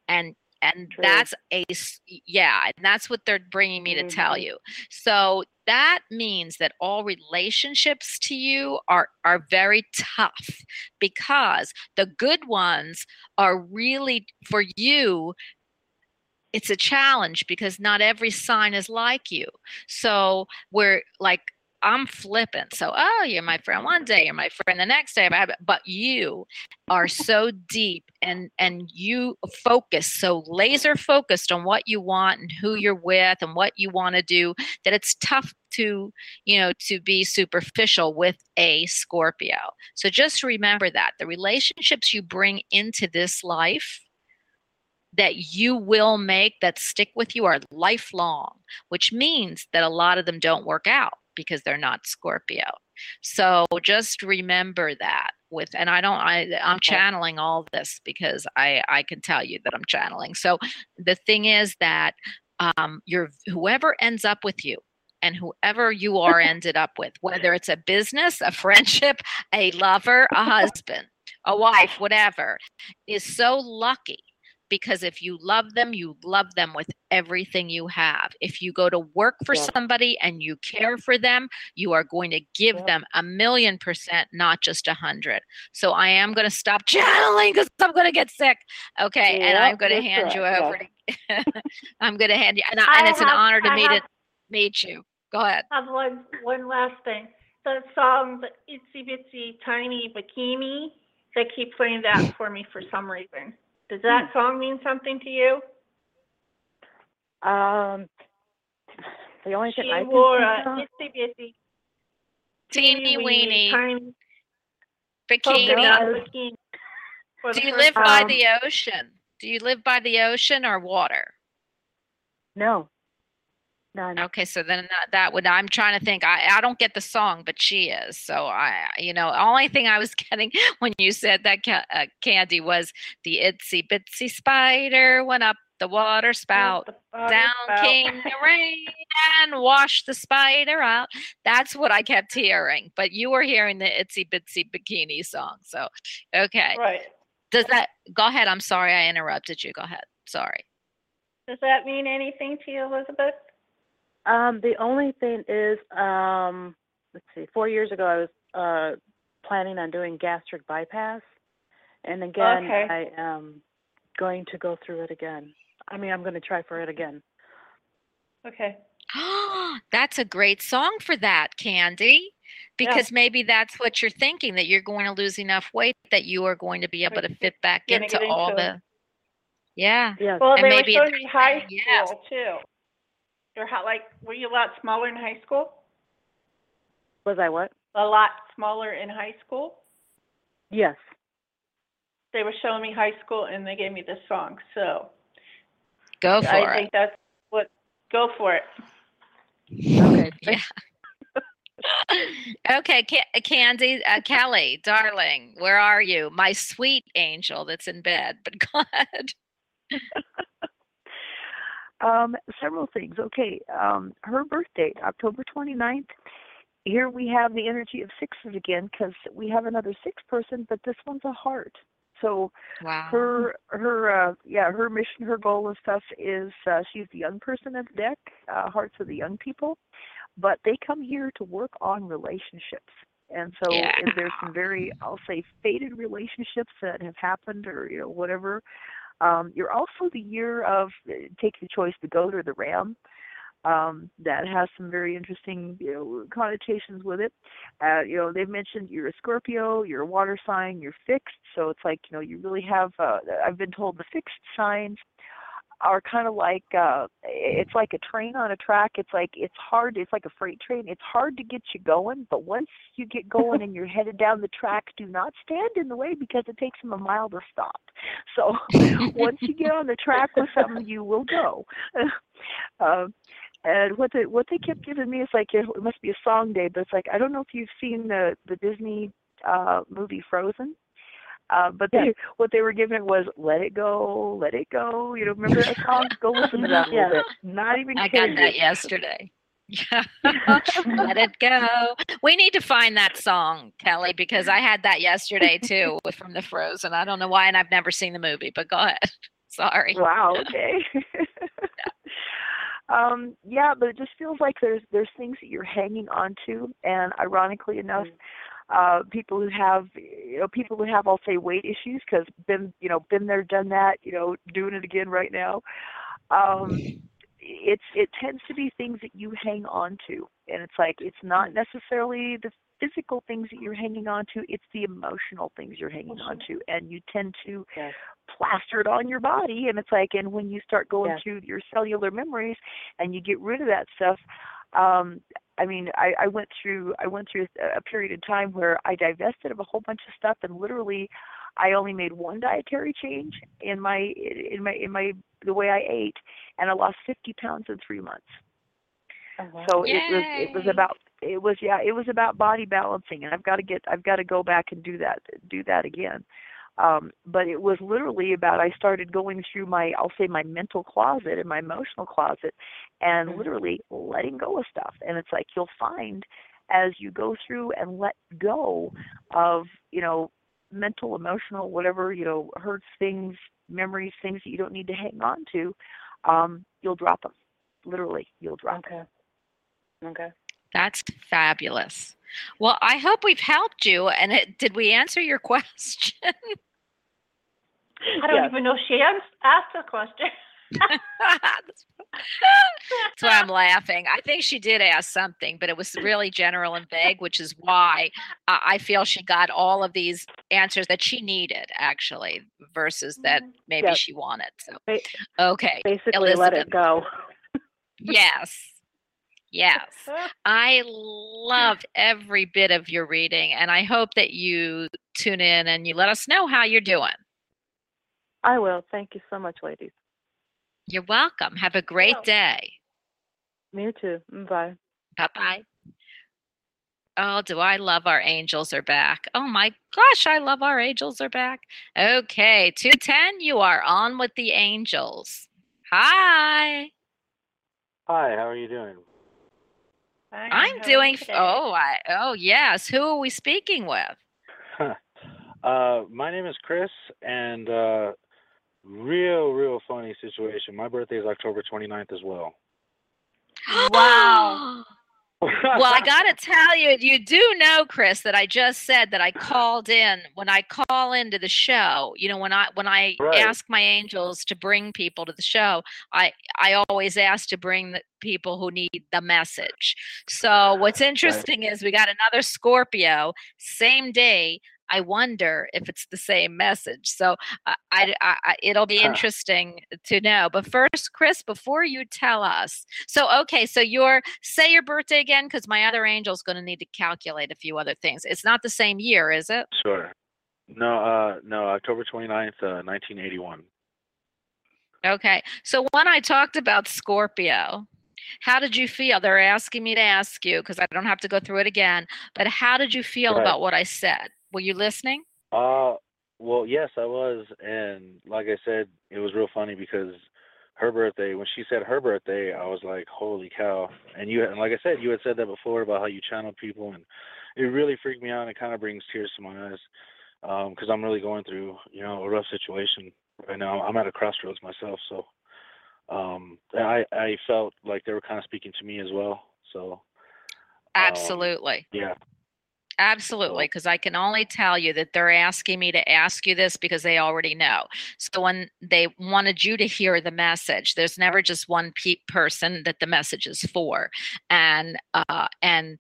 And and True. that's a yeah and that's what they're bringing me to tell Mhm. you so that means that all relationships to you are are very tough because the good ones are really for you it's a challenge because not every sign is like you so we're like i'm flippant so oh you're my friend one day you're my friend the next day but you are so deep and and you focus so laser focused on what you want and who you're with and what you want to do that it's tough to you know to be superficial with a scorpio. So just remember that the relationships you bring into this life that you will make that stick with you are lifelong which means that a lot of them don't work out because they're not scorpio. So just remember that with and i don't i i'm channeling all this because i i can tell you that i'm channeling. So the thing is that um your whoever ends up with you and whoever you are ended up with whether it's a business a friendship a lover a husband a wife whatever is so lucky because if you love them, you love them with everything you have. If you go to work for Yeah. somebody and you care for them, you are going to give Yeah. them a million percent, not just a hundred. So I am going to stop channeling because I'm going to get sick. Okay, and I'm going to hand you over to. I'm going to hand you, and, I, and it's an honor to I meet have- it, meet you. Go ahead. I have one, one last thing. The song, the Itsy Bitsy Tiny Bikini, they keep playing that for me for some reason. Does that song mean something to you? Um, the only thing I She can wore think a of- Itsy Bitsy, Teeny weeny tiny polka bikini. dot bikini. for the Do you first live by Um, the ocean? Do you live by the ocean or water? No. None. Okay, so then that, that would I'm trying to think. I I don't get the song, but she is. So I you know only thing I was getting when you said that ca- uh, candy was the itsy bitsy spider went up the water spout. the water Down spout. came the rain and washed the spider out. That's what I kept hearing. But you were hearing the itsy bitsy bikini song. So okay. Right. Does that go ahead? I'm sorry I interrupted you. Go ahead. Sorry. Does that mean anything to you, Elizabeth? Um, the only thing is, um, let's see, four years ago I was uh, planning on doing gastric bypass, and again Okay. I am going to go through it again. I mean, I'm going to try for it again. Okay. that's a great song for that, Candy. Yeah. Because maybe that's what you're thinking that you're going to lose enough weight that you are going to be able to fit back Gonna into all into the. Yeah. Yes. Well, And they maybe were at showing high time, yes. school too. You're how, like, were you a lot smaller in high school? Was I what? A lot smaller in high school? Yes. They were showing me high school and they gave me this song. So Go for I it. think that's what, go for it. Okay. Yeah. okay, Ca- Candy, uh, Kelly, darling, where are you? My sweet angel that's in bed. But go ahead. Um, several things. Okay, um, her birth date, October 29th. Here we have the energy of sixes again because we have another six person, but this one's a heart. So Wow. her her uh yeah her mission her goal and stuff is uh she's the young person at the deck uh hearts of the young people but they come here to work on relationships and so Yeah. if there's some very i'll say faded relationships that have happened or you know whatever um you're also the year of uh, take the choice the goat or the ram um that has some very interesting you know connotations with it uh, you know, they've mentioned you're a Scorpio, you're a water sign, you're fixed. So it's like, you know, you really have, uh, I've been told the fixed signs are kind of like, uh, it's like a train on a track. It's like, it's hard, it's like a freight train. It's hard to get you going, but once you get going and you're headed down the track, do not stand in the way because it takes them a mile to stop. So once you get on the track with something, you will go. um, and what they what they kept giving me is like it it must be a song day, but it's like I don't know if you've seen the the Disney uh movie Frozen. Uh, but they, what they were giving was "Let It Go, Let It Go." You know, remember that song? Go listen to that a little Yeah. bit. Not even I got that you. yesterday. Let it go. We need to find that song, Kelly, because I had that yesterday too from the Frozen. I don't know why, and I've never seen the movie, but go ahead. Sorry. Wow. Okay. um, yeah, but it just feels like there's there's things that you're hanging on to, and ironically enough, uh, people who have you know people who have I'll say weight issues because been you know been there done that you know doing it again right now. Um, it's it tends to be things that you hang on to, and it's like it's not necessarily the physical things that you're hanging on to; it's the emotional things you're hanging on to, and you tend to Yes. plaster it on your body and it's like and when you start going Yes. through your cellular memories and you get rid of that stuff um i mean i i went through i went through a, a period of time where i divested of a whole bunch of stuff and literally i only made one dietary change in my in my in my the way i ate and i lost 50 pounds in 3 months. Oh, wow. so it was it was about it was yeah it was about body balancing and i've got to get i've got to go back and do that do that again um but it was literally about i started going through my i'll say my mental closet and my emotional closet and Mhm. literally letting go of stuff and it's like you'll find as you go through and let go of you know mental emotional whatever you know hurts things memories things that you don't need to hang on to um you'll drop them literally you'll drop Okay. Okay. That's fabulous. Well, I hope we've helped you. And it, did we answer your question? I don't Yes. even know she asked a question. That's why I'm laughing. I think she did ask something, but it was really general and vague, which is why uh, I feel she got all of these answers that she needed, actually, versus that maybe Yeah. she wanted. So, okay. Basically, let it go. Yes. Yes. I loved every bit of your reading, and I hope that you tune in and you let us know how you're doing. I will. Thank you so much, ladies. You're welcome. Have a great Well- day. Me too. Bye. Bye bye. Oh, do I love our angels are back? Oh my gosh, I love our angels are back. Okay, 210, you are on with the angels. Hi. Hi, how are you doing? Hi, I'm how are you doing today? oh, I oh yes. Who are we speaking with? uh, my name is Chris, and uh, real, real funny situation. My birthday is October 29th as well. Wow. well, I got to tell you, you do know, Chris, that I just said that I called in when I call into the show. You know, when I when I Right. ask my angels to bring people to the show, I I always ask to bring the people who need the message. So what's interesting is we got another Scorpio, same day. I wonder if it's the same message. So I, I, I I- it'll be interesting to know. But first, Chris, before you tell us, so okay, so your say your birthday again, because my other angel's going to need to calculate a few other things. It's not the same year, is it? Sure. No, uh, no, October 29th, uh, 1981. Okay. So when I talked about Scorpio, how did you feel? They're asking me to ask you because I don't have to go through it again. But how did you feel Right. about what I said? Were you listening? Uh, well, yes, I was, and like I said, it was real funny because her birthday. When she said her birthday, I was like, "Holy cow!" And you, and like I said, you had said that before about how you channel people, and it really freaked me out. and It kind of brings tears to my eyes because I'm really going through, you know, a rough situation right now. I'm at a crossroads myself, so um, I I felt like they were kind of speaking to me as well. So um, Absolutely. yeah, Absolutely, because I can only tell you that they're asking me to ask you this because they already know. So when they wanted you to hear the message, there's never just one pe- person that the message is for, and uh, and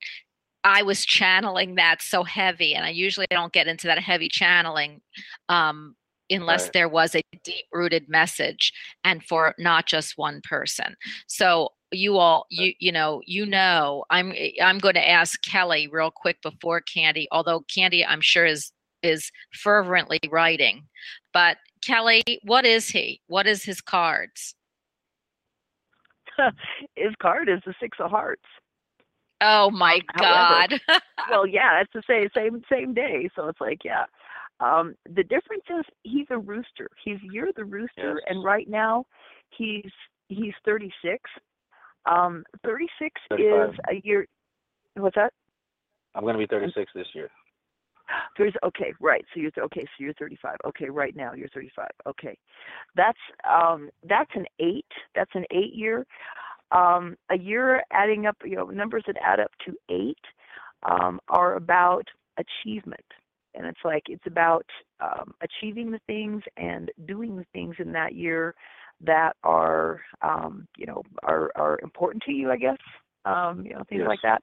I was channeling that so heavy, and I usually don't get into that heavy channeling um, unless Right. there was a deep rooted message, and for not just one person. So you all you you know you know i'm i'm going to ask kelly real quick before candy although candy i'm sure is is fervently writing but kelly what is he what is his cards His card is the six of hearts. oh my However- god well, yeah, it's the same same same day, so it's like, yeah. Um, the difference is he's a rooster. He's you're the rooster, Yes. and right now he's he's 36. Um, 36 is a year. What's that? I'm gonna be 36 this year. There's okay, right. So you're okay. So you're 35. Okay, right now you're 35. Okay, that's um that's an eight. That's an eight year. Um, a year adding up, you know, numbers that add up to eight um, are about achievement, and it's like it's about um, achieving the things and doing the things in that year that are um, you know are are important to you. I guess um, you know things like that.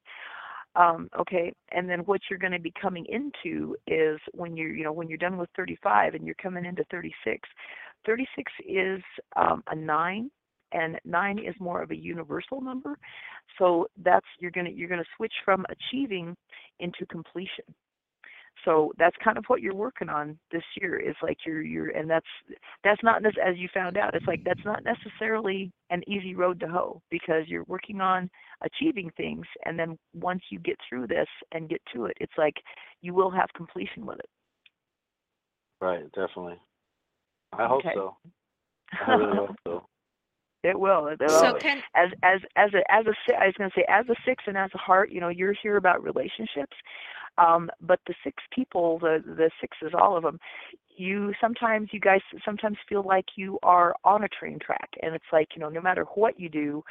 Um, okay, and then what you're going to be coming into is when you're, you know, when you're done with 35 and you're coming into 36. 36 is um, a nine, and nine is more of a universal number. So that's you're going to you're going to switch from achieving into completion. So that's kind of what you're working on this year. Is like you're you're, and that's that's not nec- as you found out. It's like that's not necessarily an easy road to hoe because you're working on achieving things and then once you get through this and get to it it's like you will have completion with it Right, definitely. I hope so. I really hope so. it will it so can as as as a as a si- I was going to say as a six and as a heart you know you're here about relationships um but the six people the the sixes all of them you sometimes you guys sometimes feel like you are on a train track and it's like you know no matter what you do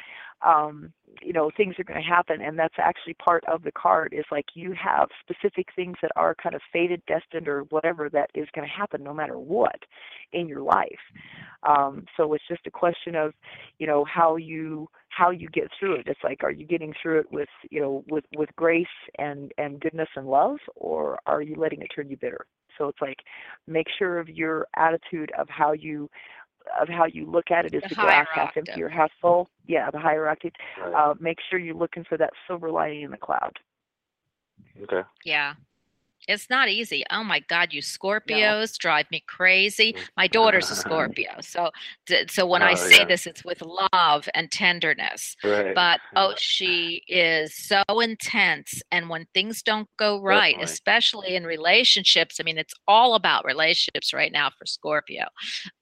um you know things are going to happen and that's actually part of the card is like you have specific things that are kind of fated destined or whatever that is going to happen no matter what in your life. Um so it's just a question of you know how you how you get through it it's like are you getting through it with you know with with grace and and goodness and love or are you letting it turn you bitter so it's like make sure of your attitude of how you of how you look at it is The the, glass higher half empty octave. or half full. Yeah, the higher octave. Right. Uh, make sure you're looking for that silver lining in the cloud. okay. Yeah. It's not easy. Oh my God, you Scorpios drive me crazy. My daughter's a Scorpio. So so when I Oh, say yeah. this, it's with love and tenderness. Right. But oh, she is so intense. And when things don't go right, Definitely. especially in relationships, I mean, it's all about relationships right now for Scorpio.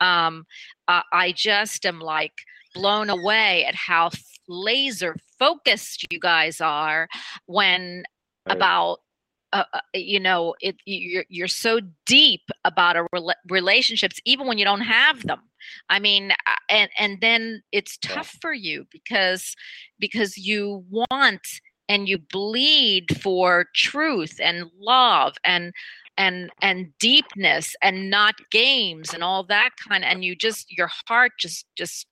Um, uh, I just am like blown away at how laser focused you guys are when about uh, uh, you know it you're you're so deep about a rela- relationships even when you don't have them. I mean uh, and and then it's tough for you because because you want and you bleed for truth and love and and and deepness and not games and all that kind and you just your heart just just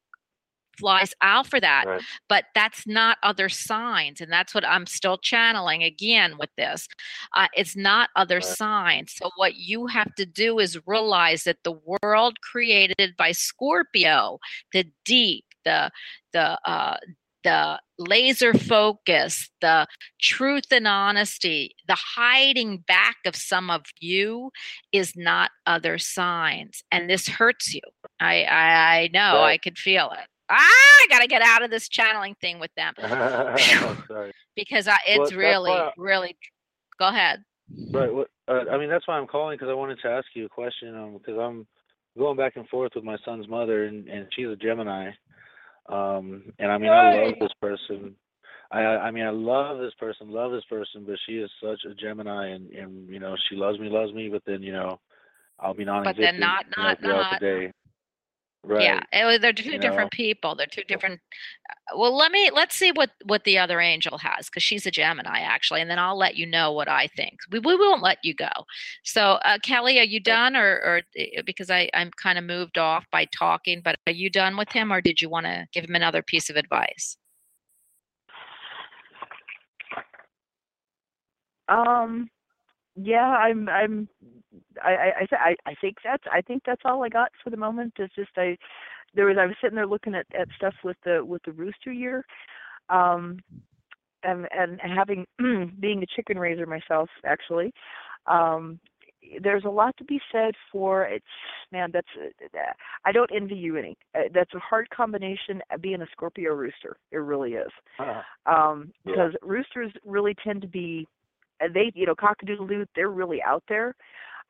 flies out for that Right. but that's not other signs and that's what i'm still channeling again with this uh, it's not other Right. signs so what you have to do is realize that the world created by scorpio the deep the the uh the laser focus, the truth and honesty, the hiding back of some of you is not other signs. And this hurts you. I I, I know, I Right. could feel it. Ah, I gotta get out of this channeling thing with them because I, it's that's really, really. Go ahead. Right. What, uh, I mean, that's why I'm calling because I wanted to ask you a question. Um, because I'm going back and forth with my son's mother, and and she's a Gemini. Um, and I mean, I love this person. I I mean, I love this person, love this person, but she is such a Gemini, and and you know, she loves me, loves me, but then you know, I'll be But non-existent then not, you know, not, throughout not. the day. Right. Yeah, it they're two you different people. They're two different. uh, Well, let me let's see what what the other angel has because she's a Gemini actually, and then I'll let you know what I think. We we won't let you go. So, uh, Kelly, are you done, or or uh, because I I'm kind of moved off by talking, but are you done with him, or did you want to give him another piece of advice? Um, yeah, I'm, I'm, I, I, I, think that's, I think that's all I got for the moment. It's just I, there was, I was sitting there looking at at stuff with the with the rooster year, um, and and having being a chicken raiser myself actually, um, there's a lot to be said for it's man that's uh, I don't envy you any. Uh, That's a hard combination uh, being a Scorpio rooster. It really is um, Yeah. because roosters really tend to be uh, they you know cockadoodle they're really out there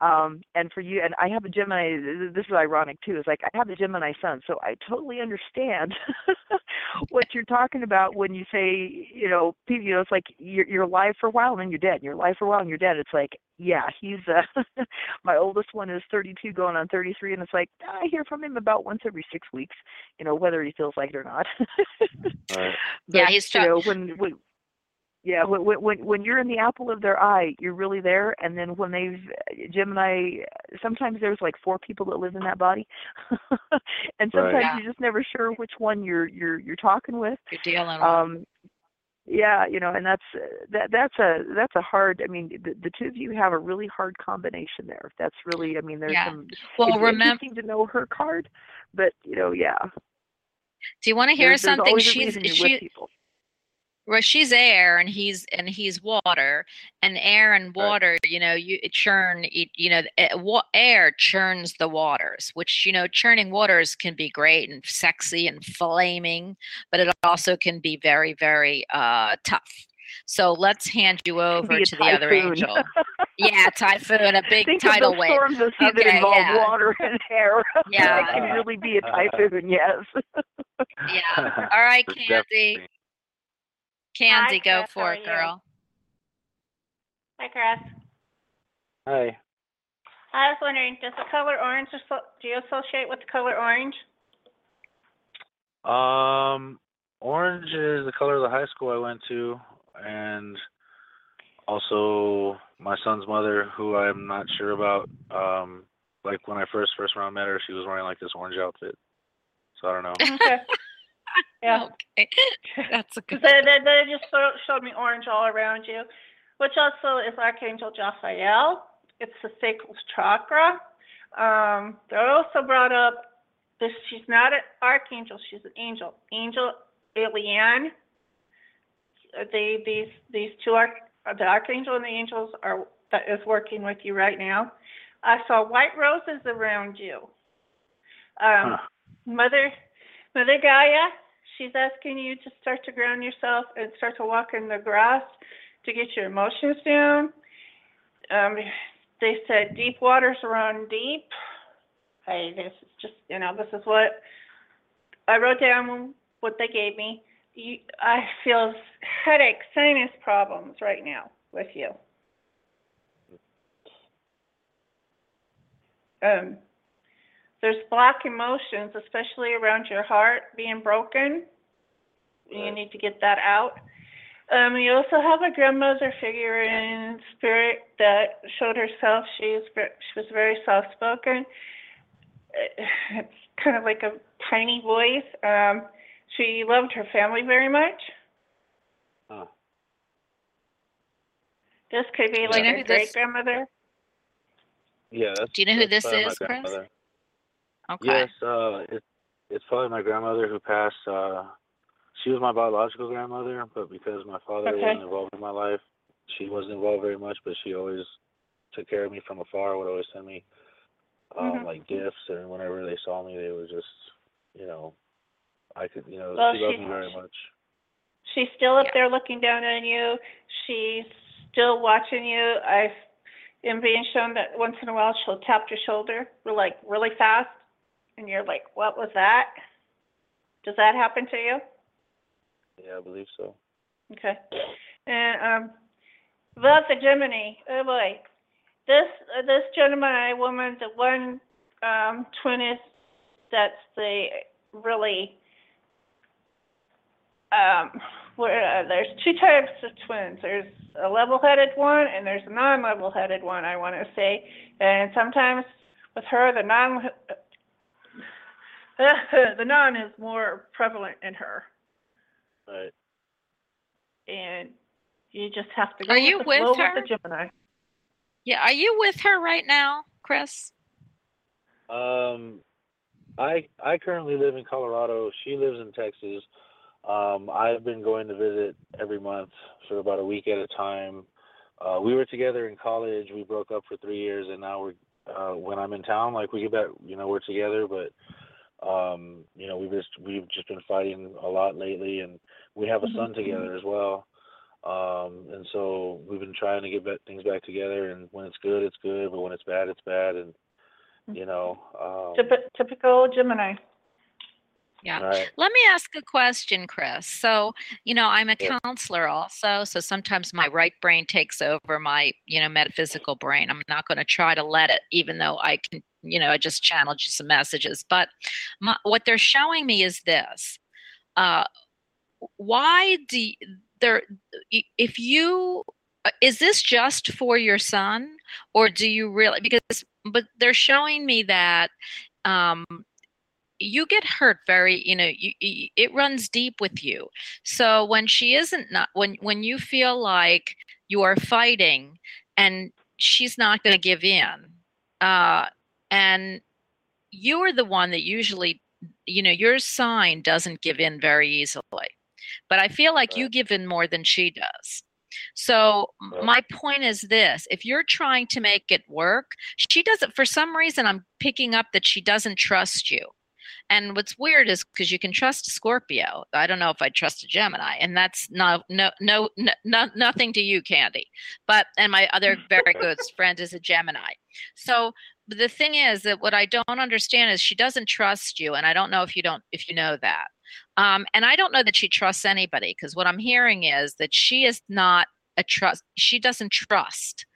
um and for you and i have a gemini this is ironic too is like i have a gemini son so i totally understand what you're talking about when you say you know people you know it's like you're you're alive for a while and then you're dead and you're alive for a while and you're dead it's like yeah he's uh my oldest one is 32 going on 33 and it's like i hear from him about once every six weeks you know whether he feels like it or not Right. Yeah, but, he's you know when when yeah when when when when you're in the apple of their eye you're really there and then when they've gemini sometimes there's like four people that live in that body and sometimes Yeah. you're just never sure which one you're you're you're talking with You're dealing with. um yeah you know and that's uh, that that's a that's a hard i mean the, the two of you have a really hard combination there that's really i mean there's Yeah. some well, it's remember, interesting to know her card but you know yeah do you want to hear there's, there's something? always a She's she with people well she's air and he's and he's water and air and Right. water you know you churn you know eh, air churns the waters which you know churning waters can be great and sexy and flaming but it also can be very very uh tough so let's hand you over to the other angel yeah typhoon a big Think tidal of those wave storms of sea that Okay, involve yeah. water and air. Yeah. that can really be a typhoon. Yes. yeah all right candy Definitely. candy Hi, go Chris, how for are it you? girl Hi, Chris. Hi. I was wondering, does the color orange, asso- do you associate with the color orange? Um, orange is the color of the high school I went to, and also my son's mother, who I'm not sure about. Um, like when I first first round met her, she was wearing like this orange outfit. So I don't know. Okay. Yeah. okay that's a good They, they, they just sort showed me orange all around you, which also is Archangel Raphael. It's the sacral chakra. Um, they also brought up this she's not an archangel, she's an angel. Angel Eliane. They these these two arch uh, the archangel and the angels are that is working with you right now. I saw white roses around you. Um, Huh. Mother Mother Gaia, she's asking you to start to ground yourself and start to walk in the grass to get your emotions down. Um, they said deep waters run deep. Hey, this is just you know this is what I wrote down what they gave me. You, I feel headache, sinus problems right now with you. Um, there's block emotions, especially around your heart being broken. You need to get that out. Um, you also have a grandmother figure in spirit that showed herself. She's she was very soft spoken. It's kind of like a tiny voice. Um, she loved her family very much. Huh. This could be Do you like know a who this- great grandmother. Yeah, that's. Do you know who this is, Chris? Grandmother. Okay. Yes, uh, it, it's probably my grandmother who passed. Uh, she was my biological grandmother, but because my father Okay. wasn't involved in my life, she wasn't involved very much. But she always took care of me from afar. Would always send me um, Mhm. like gifts, and whenever they saw me, they were just, you know, I could, you know, Well, she loved she- me very much. She's still up Yeah. there looking down on you. She's still watching you. I am being shown that once in a while she'll tap your shoulder, like really fast, and you're like, "What was that?" Does that happen to you? Yeah, I believe so. Okay. And um, about the Gemini, oh boy, this uh, this Gemini woman, the one um, twin is that's the really um, where uh, there's two types of twins. There's a level-headed one and there's a non-level-headed one. I want to say, and sometimes with her, the non the non is more prevalent in her Right. and you just have to go Are with you the with flow her? with the Gemini. Yeah. Are you with her right now, Chris? Um, I I currently live in Colorado. She lives in Texas. Um, I've been going to visit every month for about a week at a time. Uh, we were together in college. We broke up for three years, and now we're uh, when I'm in town, like we get back, you know, we're together. But um, you know, we've just we've just been fighting a lot lately, and we have a son together as well. Um, and so we've been trying to get back, things back together. And when it's good, it's good. But when it's bad, it's bad. And you know, um, Typ- typical Gemini. Yeah. right. Let me ask a question, Chris. So, you know, I'm a Yeah. counselor also, so sometimes my right brain takes over my, you know, metaphysical brain. I'm not going to try to let it, even though I can, you know, I just channeled you some messages. But my, what they're showing me is this: uh, why do there? If you uh, is this just for your son, or do you really? Because, but they're showing me that. Um, you get hurt very you know you, you, it runs deep with you. So when she isn't not when when you feel like you are fighting and she's not going to give in uh and you are the one that usually you know your sign doesn't give in very easily but i feel like you give in more than she does. So my point is this if you're trying to make it work she doesn't for some reason i'm picking up that she doesn't trust you and what's weird is because you can trust Scorpio. I don't know if I trust a Gemini, and that's no no no no, no nothing to you, Candy. But and my other very good friend is a Gemini. So the thing is that what I don't understand is she doesn't trust you, and I don't know if you don't if you know that. Um, and I don't know that she trusts anybody because what I'm hearing is that she is not a trust. She doesn't trust,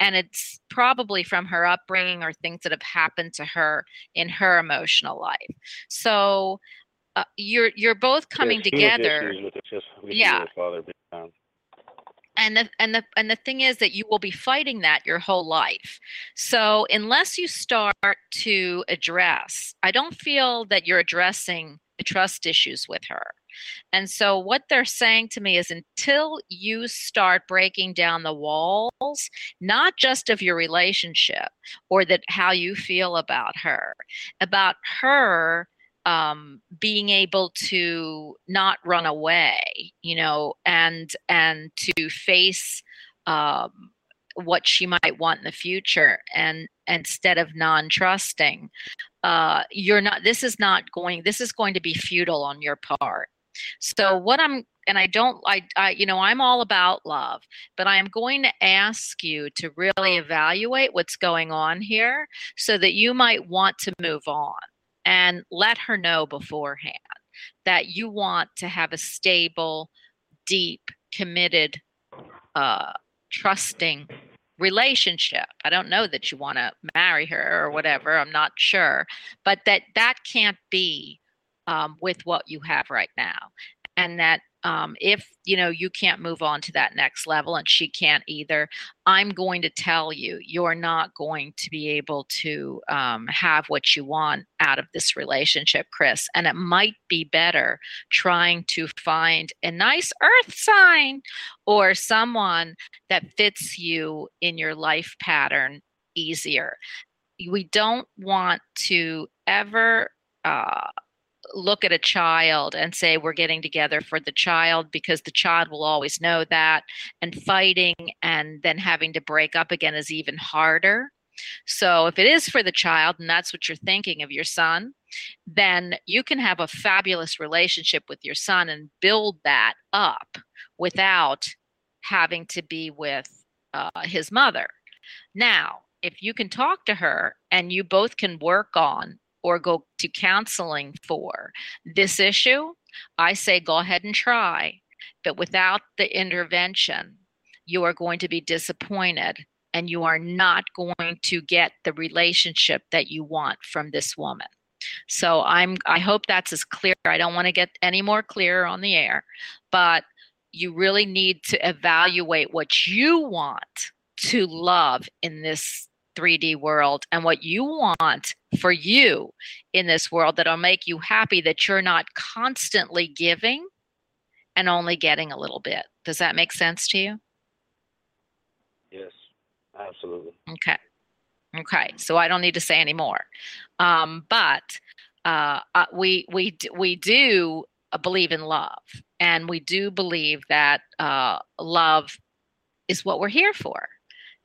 and it's probably from her upbringing or things that have happened to her in her emotional life. So uh, you're you're both coming huge together, with it, just with Yeah. and the and the and the thing is that you will be fighting that your whole life. So unless you start to address, I don't feel that you're addressing trust issues with her. And so what they're saying to me is until you start breaking down the walls, not just of your relationship or that how you feel about her, about her um, being able to not run away, you know, and and to face um, what she might want in the future, and instead of non-trusting, uh, you're not. This is not going. This is going to be futile on your part. So what I'm and I don't I, I you know I'm all about love, but I am going to ask you to really evaluate what's going on here so that you might want to move on and let her know beforehand that you want to have a stable, deep, committed, uh, trusting relationship. I don't know that you want to marry her or whatever. I'm not sure, but that that can't be um, with what you have right now, and that um, if you know you can't move on to that next level and she can't either i'm going to tell you you're not going to be able to um, have what you want out of this relationship chris. And it might be better trying to find a nice earth sign or someone that fits you in your life pattern easier. We don't want to ever uh, look at a child and say we're getting together for the child because the child will always know that and fighting and then having to break up again is even harder. So if it is for the child and that's what you're thinking of your son then you can have a fabulous relationship with your son and build that up without having to be with uh, his mother. Now if you can talk to her and you both can work on or go to counseling for this issue, I say go ahead and try. But without the intervention, you are going to be disappointed and you are not going to get the relationship that you want from this woman. So I'm I hope that's as clear. I don't want to get any more clear on the air, but you really need to evaluate what you want to love in this 3D world and what you want for you in this world that'll make you happy that you're not constantly giving and only getting a little bit. Does that make sense to you? Yes, absolutely. Okay. Okay. So I don't need to say any more. Um, but uh, uh, we we we do uh, believe in love, and we do believe that uh, love is what we're here for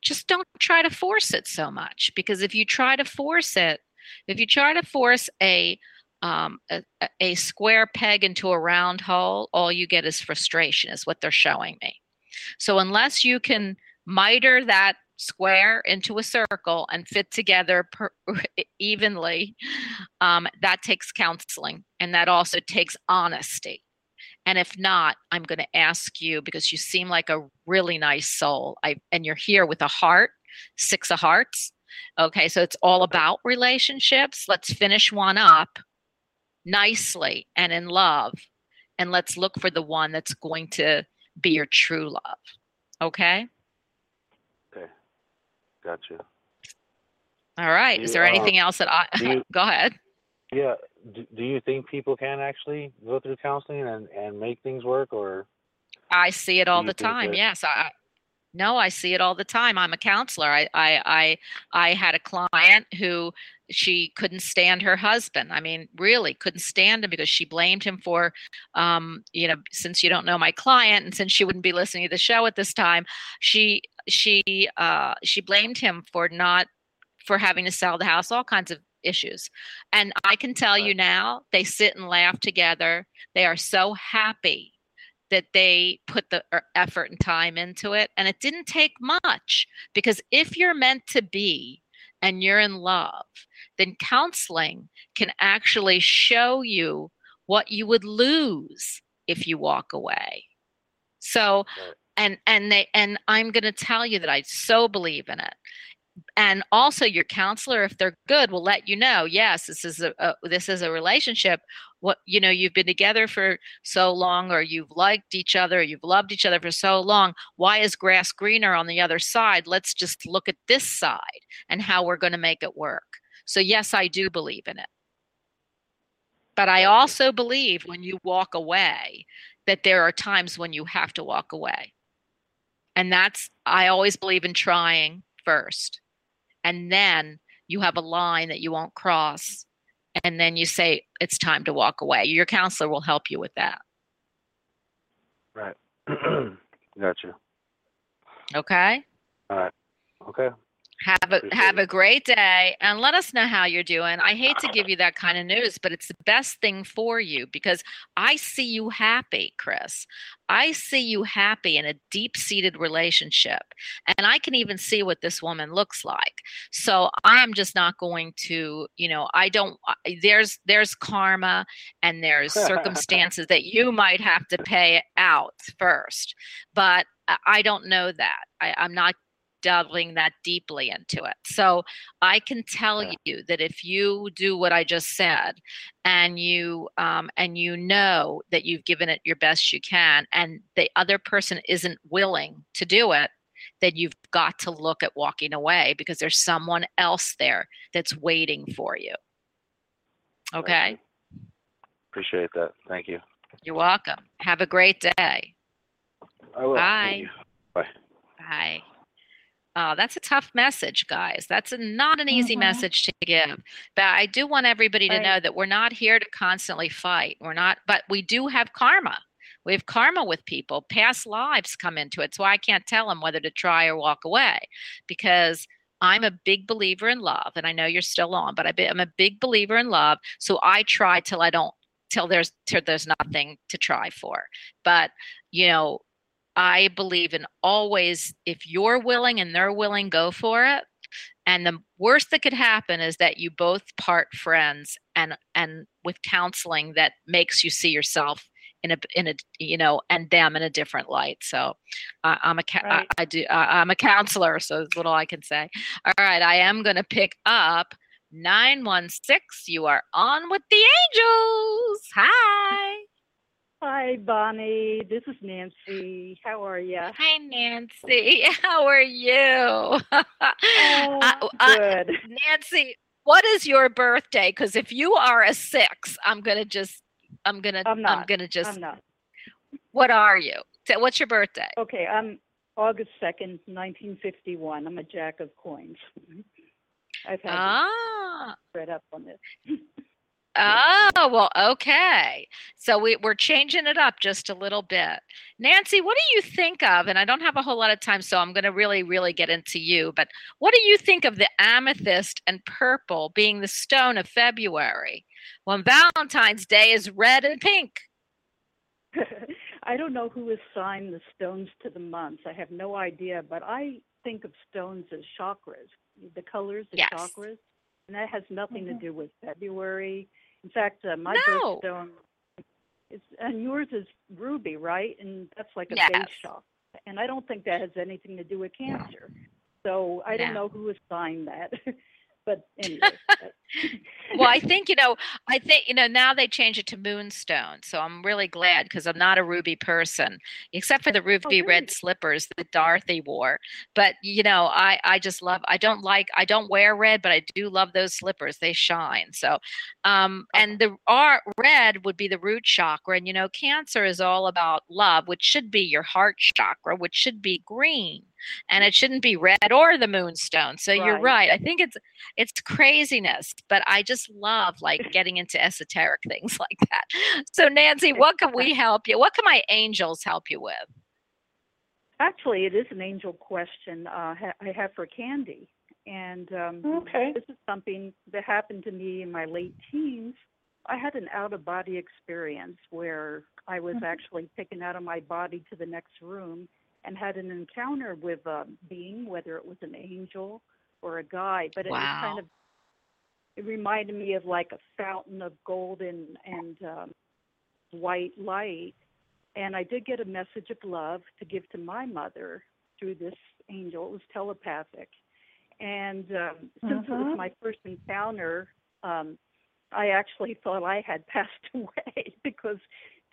just don't try to force it so much because if you try to force it if you try to force a um, a, a square peg into a round hole all you get is frustration is what they're showing me. So unless you can miter that square into a circle and fit together per, evenly um, that takes counseling and that also takes honesty and if not, I'm going to ask you because you seem like a really nice soul. I and you're here with a heart, six of hearts. Okay, so it's all about relationships. Let's finish one up nicely and in love. And let's look for the one that's going to be your true love. Okay? Okay. Gotcha. All right. Is there uh, anything else that I you- go ahead? Yeah. Do, do you think people can actually go through counseling and, and make things work or I see it all the time. that- Yes, I, no, I see it all the time. I'm a counselor. I, I, I, I had a client who she couldn't stand her husband. I mean, really couldn't stand him because she blamed him for, um, you know, since you don't know my client and since she wouldn't be listening to the show at this time, she, she, uh, she blamed him for not, for having to sell the house, all kinds of issues. And I can tell you now, they sit and laugh together. They are so happy that they put the er, effort and time into it. And it didn't take much because if you're meant to be and you're in love, then counseling can actually show you what you would lose if you walk away. So, Right. and and they and I'm going to tell you that I so believe in it and also your counselor if they're good will let you know yes this is a, a this is a relationship. What you know you've been together for so long or you've liked each other or you've loved each other for so long. Why is grass greener on the other side? Let's just look at this side and how we're going to make it work. So yes i do believe in it. But i also believe when you walk away that there are times when you have to walk away. And that's i always believe in trying first and then you have a line that you won't cross and then you say it's time to walk away. Your counselor will help you with that. Right. gotcha. Okay? All right. Okay. Have a Appreciate have it. a great day and let us know how you're doing. I hate to give you that kind of news, but it's the best thing for you because I see you happy, Chris. I see you happy in a deep-seated relationship. And I can even see what this woman looks like. So I am just not going to, you know, I don't there's there's karma and there's circumstances that you might have to pay out first. But I- I don't know that. I, I'm not delving that deeply into it. So I can tell Yeah. you that if you do what I just said, and you um, and you know that you've given it your best you can, and the other person isn't willing to do it, then you've got to look at walking away because there's someone else there that's waiting for you. Okay, Appreciate that. Thank you. you're welcome. Have a great day. I will. Bye. Bye. Bye. Oh, that's a tough message, guys. That's a, not an easy Mhm. message to give. But I do want everybody to Right. know that we're not here to constantly fight. We're not, but we do have karma. We have karma with people. Past lives come into it. So I can't tell them whether to try or walk away because I'm a big believer in love. And I know you're still on, but I be, I'm a big believer in love. So I try till I don't, till there's, till there's nothing to try for. But, you know, I believe in always, if you're willing and they're willing, go for it. And the worst that could happen is that you both part friends and and with counseling that makes you see yourself in a in a you know and them in a different light. So uh, I'm a ca- Right. I, I do uh, I'm a counselor, so that's little I can say. All right, I am going to pick up 916. You are on with the angels. Hi. Hi, Bonnie. This is Nancy. How are you? Hi, Nancy. How are you? Uh, Oh, uh, good. Nancy, what is your birthday? Because if you are a six, I'm gonna just, I'm gonna, I'm I'm not. gonna just. I'm not. What are you? So What's your birthday? Okay, I'm August 2nd, 1951. I'm a jack of coins. I've had Ah, to read up on this. Oh, well, okay. So we, we're changing it up just a little bit. Nancy, what do you think of? And I don't have a whole lot of time, so I'm going to really, really get into you. But what do you think of the amethyst and purple being the stone of February when Valentine's Day is red and pink? I don't know who assigned the stones to the months. I have no idea, but I think of stones as chakras, the colors of Yes. chakras, and that has nothing Mhm. to do with February. In fact, uh, my No. birthstone is, and yours is ruby, right? And that's like a Yes. base chakra, and I don't think that has anything to do with cancer. So I don't know who assigned that, but anyway. well, I think you know, I think you know now they change it to moonstone, so I'm really glad because I'm not a ruby person, except for the ruby red really? slippers that Dorothy wore. But you know, I I just love. I don't like. I don't wear red, but I do love those slippers. They shine. So, um, and the R red would be the root chakra, and you know, Cancer is all about love, which should be your heart chakra, which should be green, and it shouldn't be red or the moonstone. So you're Right. right. I think it's it's craziness but i just love like getting into esoteric things like that so nancy what can we help you what can my angels help you with Actually, it is an angel question uh, ha- I have for Candy. And um, Okay. this is something that happened to me in my late teens. I had an out of body experience where I was Mm-hmm. actually taken out of my body to the next room and had an encounter with a being, whether it was an angel or a guide. But it was Wow. kind of, it reminded me of like a fountain of golden and um, white light. And I did get a message of love to give to my mother through this angel. It was telepathic. And um, since it was Mhm. my first encounter, um, I actually thought I had passed away because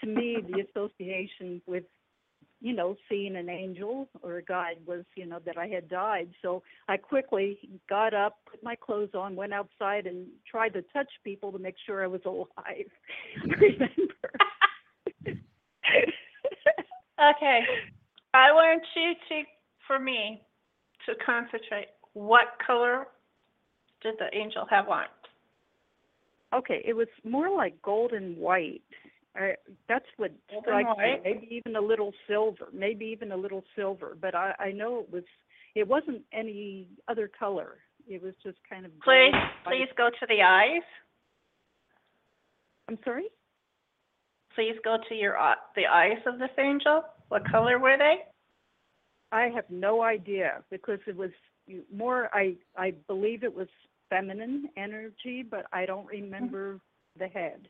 to me, the association with, you know, seeing an angel or a guide was, you know, that I had died. So I quickly got up, put my clothes on, went outside, and tried to touch people to make sure I was alive. Remember? Okay. I want you to, for me, to concentrate. What color did the angel have on? Okay, it was more like gold and white. I, that's what strikes me. Maybe even a little silver. Maybe even a little silver. But I, I know it was. It wasn't any other color. It was just kind of. Please, please go to the eyes. I'm sorry. Please go to your uh, the eyes of this angel. What color were they? I have no idea because it was more. I I believe it was feminine energy, but I don't remember the head.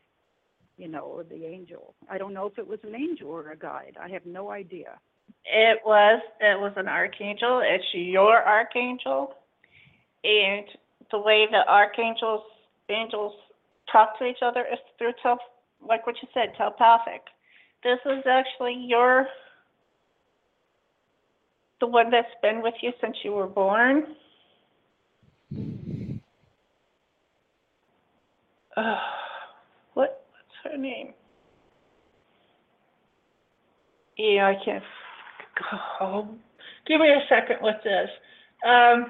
You know, the angel. I don't know if it was an angel or a guide. I have no idea. It was it was an archangel. It's your archangel, and the way the archangels angels talk to each other is through tel like what you said telepathic. This is actually your the one that's been with you since you were born. What's her name? Yeah, I can't. Oh, give me a second with this. Um,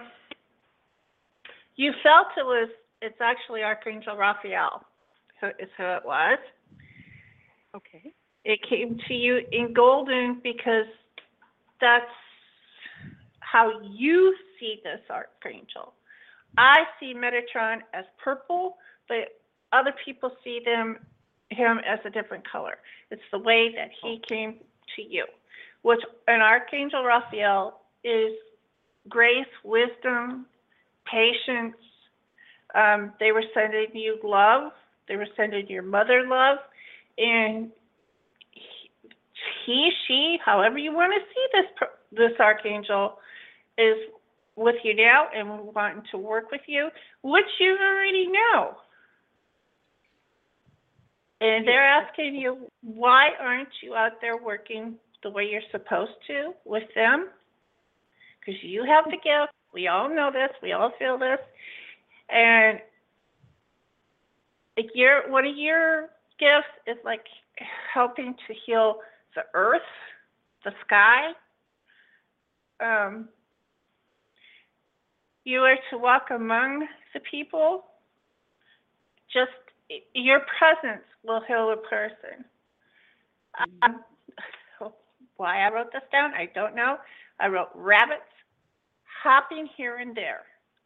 you felt it was. It's actually Archangel Raphael. Who is who it was. Okay. It came to you in golden because that's how you see this archangel. I see Metatron as purple, but other people see them him as a different color. It's the way that he came to you. Which an archangel Raphael is grace, wisdom, patience. Um, they were sending you love. They were sending your mother love, and he, she, however you want to see this this archangel, is with you now and wanting to work with you, which you already know. And they're asking you, why aren't you out there working the way you're supposed to with them? Because you have the gift. We all know this. We all feel this. And like your one of your gifts is like helping to heal the earth, the sky. Um, you are to walk among the people. Just your presence will heal a person. Um, why I wrote this down, I don't know. I wrote rabbits hopping here and there.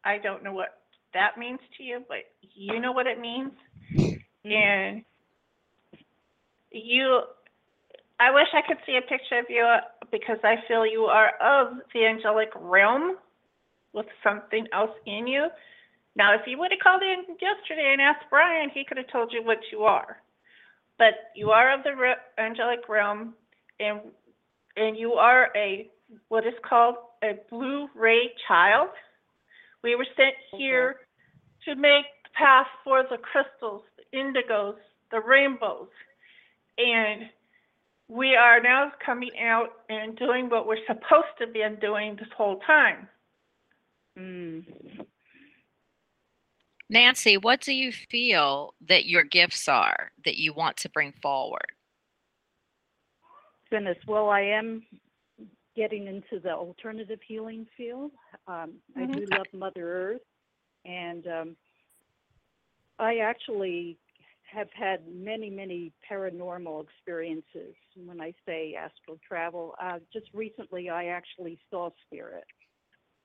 I don't know what that means to you, but you know what it means. And you, I wish I could see a picture of you because I feel you are of the angelic realm with something else in you. Now, if you would have called in yesterday and asked Brian, he could have told you what you are. But you are of the re- angelic realm, and and you are a what is called a blue ray child. We were sent here to make the path for the crystals, the indigos, the rainbows, and we are now coming out and doing what we're supposed to be doing this whole time. Mm. Nancy, what do you feel that your gifts are that you want to bring forward? Goodness, well, I am getting into the alternative healing field. Um, I do love Mother Earth, and um, I actually have had many, many paranormal experiences. When I say astral travel, uh, just recently I actually saw spirit,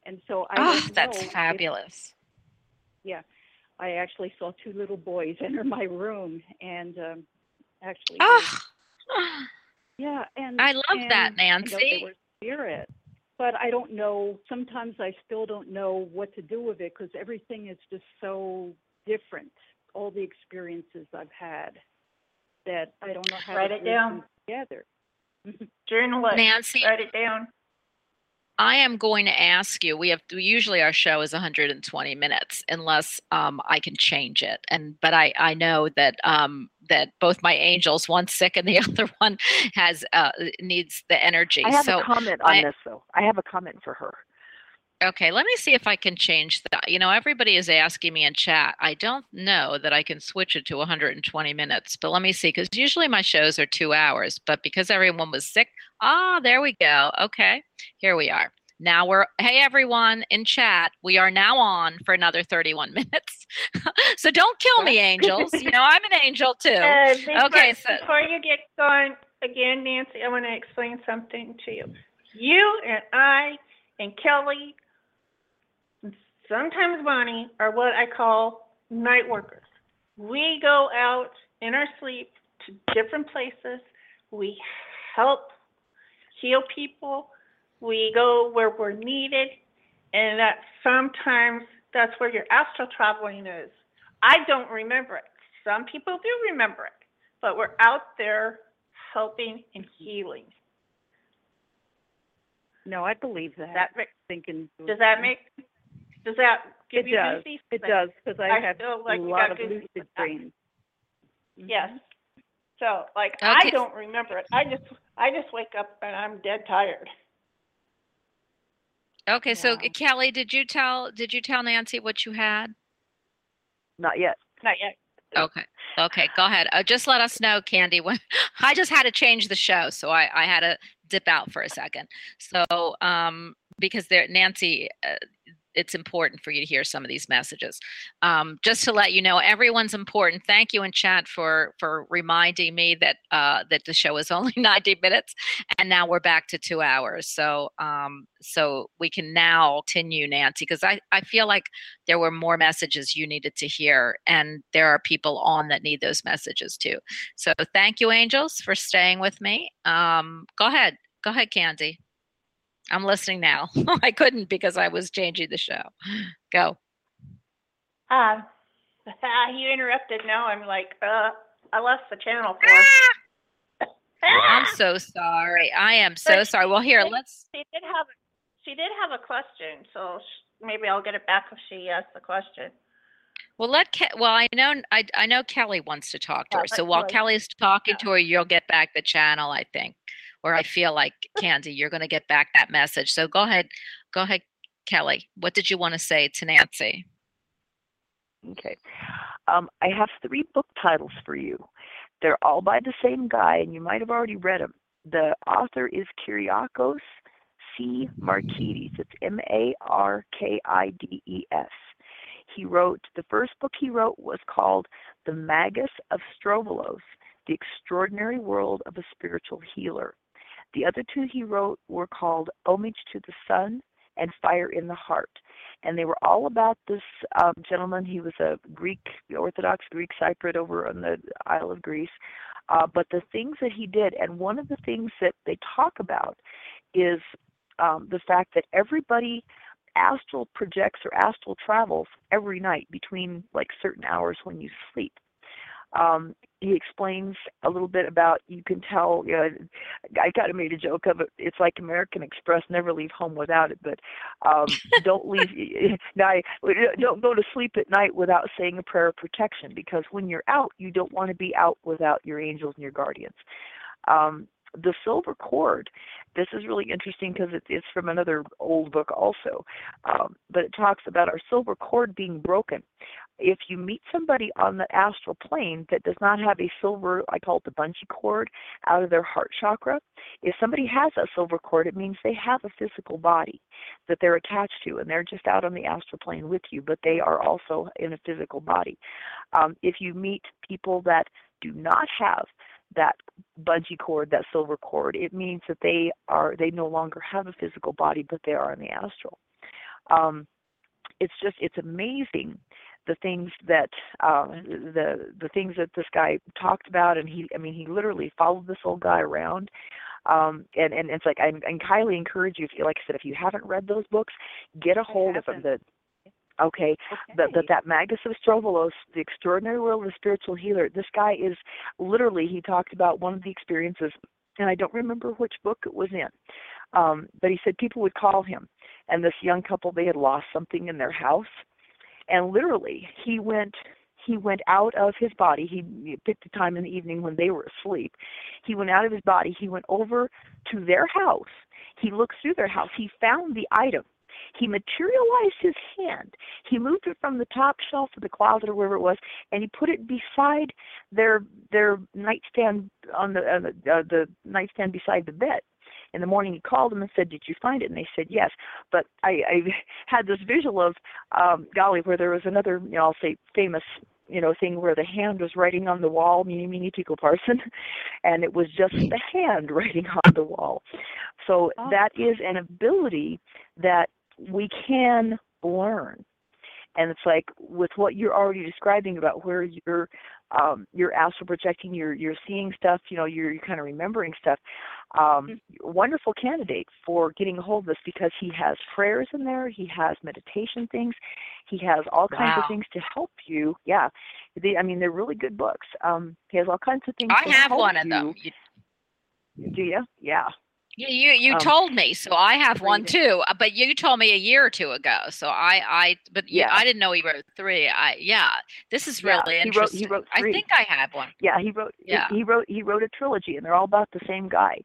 and so I Oh, that's know if- fabulous. yeah, I actually saw two little boys enter my room, and um, actually, Oh, yeah, and I love that, and I know Nancy. they were spirit, but I don't know. Sometimes I still don't know what to do with it because everything is just so different. All the experiences I've had that I don't know how Write to it down. together. Journal it. Nancy, Write it down. I am going to ask you. We have usually our show is 120 minutes, unless um, I can change it. And but I I know that um, that both my angels, one's sick and the other one has uh, needs the energy. I have so a comment on I- this though. I have a comment for her. Okay, let me see if I can change that. You know, everybody is asking me in chat. I don't know that I can switch it to 120 minutes, but let me see because usually my shows are two hours. But because everyone was sick, ah, there we go. Okay, here we are. Now we're, hey everyone in chat, we are now on for another 31 minutes. so don't kill me, angels. You know, I'm an angel too. Uh, before, Okay, so- before you get going again, Nancy, I want to explain something to you. You and I and Kelly, sometimes Bonnie, are what I call night workers. We go out in our sleep to different places. We help heal people. We go where we're needed, and that sometimes that's where your astral traveling is. I don't remember it. Some people do remember it, but we're out there helping and healing. No, I believe that. That make, thinking. does that make? Does that give It you does. goosies? It does because I, I have feel like a you lot got of goosies with lucid that. dreams. Yes. So like I Okay. don't remember it. I just I just wake up and I'm dead tired. Okay, so Yeah. Kelly, did you tell did you tell Nancy what you had? Not yet. Not yet. Okay. Okay, go ahead. Uh, just let us know, Candy. When I just had to change the show, so I, I had to dip out for a second. So, um, because there, Nancy, uh, it's important for you to hear some of these messages. Um, just to let you know, everyone's important. Thank you in chat for for reminding me that uh, that the show is only 90 minutes, and now we're back to two hours. So, um, so we can now continue, Nancy, because I I feel like there were more messages you needed to hear, and there are people on that need those messages too. So, thank you, angels, for staying with me. Um, go ahead, go ahead, Candy. I'm listening now. I couldn't because I was changing the show. Go. Um you interrupted now. I'm like, uh I left the channel for I'm so sorry. I am so But sorry. Well, here, she- let's. she did have she did have a question, so sh- maybe I'll get it back if she asks the question. Well, let. Ke- well, I know. I I know Kelly wants to talk to Yeah, her. So let while Kelly- Kelly's talking to her, you'll get back the channel. I think, or I feel like Candy, you're going to get back that message. So go ahead. Go ahead, Kelly. What did you want to say to Nancy? Okay. Um, I have three book titles for you. They're all by the same guy, and you might have already read them. The author is Kyriakos C. Markides. It's M A R K I D E S. He wrote, the first book he wrote was called The Magus of Strovolos The Extraordinary World of a Spiritual Healer. The other two he wrote were called Homage to the Sun and Fire in the Heart and they were all about this um, gentleman. He was a Greek, Orthodox Greek Cypriot over on the Isle of Greece. Uh, but the things that he did, and one of the things that they talk about is um, the fact that everybody astral projects or astral travels every night between like certain hours when you sleep. Um, he explains a little bit about you can tell. You know, I kind of made a joke of it. It's like American Express, never leave home without it. But um, don't leave. Now, don't go to sleep at night without saying a prayer of protection because when you're out, you don't want to be out without your angels and your guardians. Um, the silver cord. This is really interesting because it, it's from another old book also, um, but it talks about our silver cord being broken. If you meet somebody on the astral plane that does not have a silver, I call it the bungee cord, out of their heart chakra, if somebody has a silver cord, it means they have a physical body that they're attached to, and they're just out on the astral plane with you, but they are also in a physical body. Um, if you meet people that do not have that bungee cord, that silver cord, it means that they are they no longer have a physical body, but they are in the astral. Um, it's just it's amazing the things that um, the the things that this guy talked about, and he I mean he literally followed this old guy around. Um, and, and it's like I, I highly encourage you, if you, like I said, if you haven't read those books, get a hold of them. The Okay, that that that Magus of Strovolos, the extraordinary world of the spiritual healer. This guy is literally. He talked about one of the experiences, and I don't remember which book it was in, um, but he said people would call him, and this young couple they had lost something in their house, and literally he went he went out of his body. He, picked a time in the evening when they were asleep. He went out of his body. He went over to their house. He looked through their house. He found the item he materialized his hand. He moved it from the top shelf of the closet or wherever it was, and he put it beside their their nightstand on the uh, the, uh, the nightstand beside the bed. In the morning he called them and said, "Did you find it?" And they said, "Yes." But I, I had this visual of, um, golly, where there was another, you know, I'll say famous, you know, thing where the hand was writing on the wall, meeny meeny tickle parson, and it was just the hand writing on the wall. So Oh. that is an ability that we can learn and it's like with what you're already describing about where you're um you're astral projecting you're you're seeing stuff you know you're, you're kind of remembering stuff um wonderful candidate for getting a hold of this because he has prayers in there he has meditation things he has all kinds Wow. of things to help you yeah they, i mean they're really good books um he has all kinds of things I have one of them. You, do you yeah you, you, you Um, told me, so I have one too. uh, But you told me a year or two ago, so I, I, but Yeah. I didn't know he wrote three. I, yeah, this is Yeah, really he wrote- interesting. he wrote three. I think I have one. Yeah, he wrote. Yeah. He, wrote. He wrote a trilogy, and they're all about the same guy.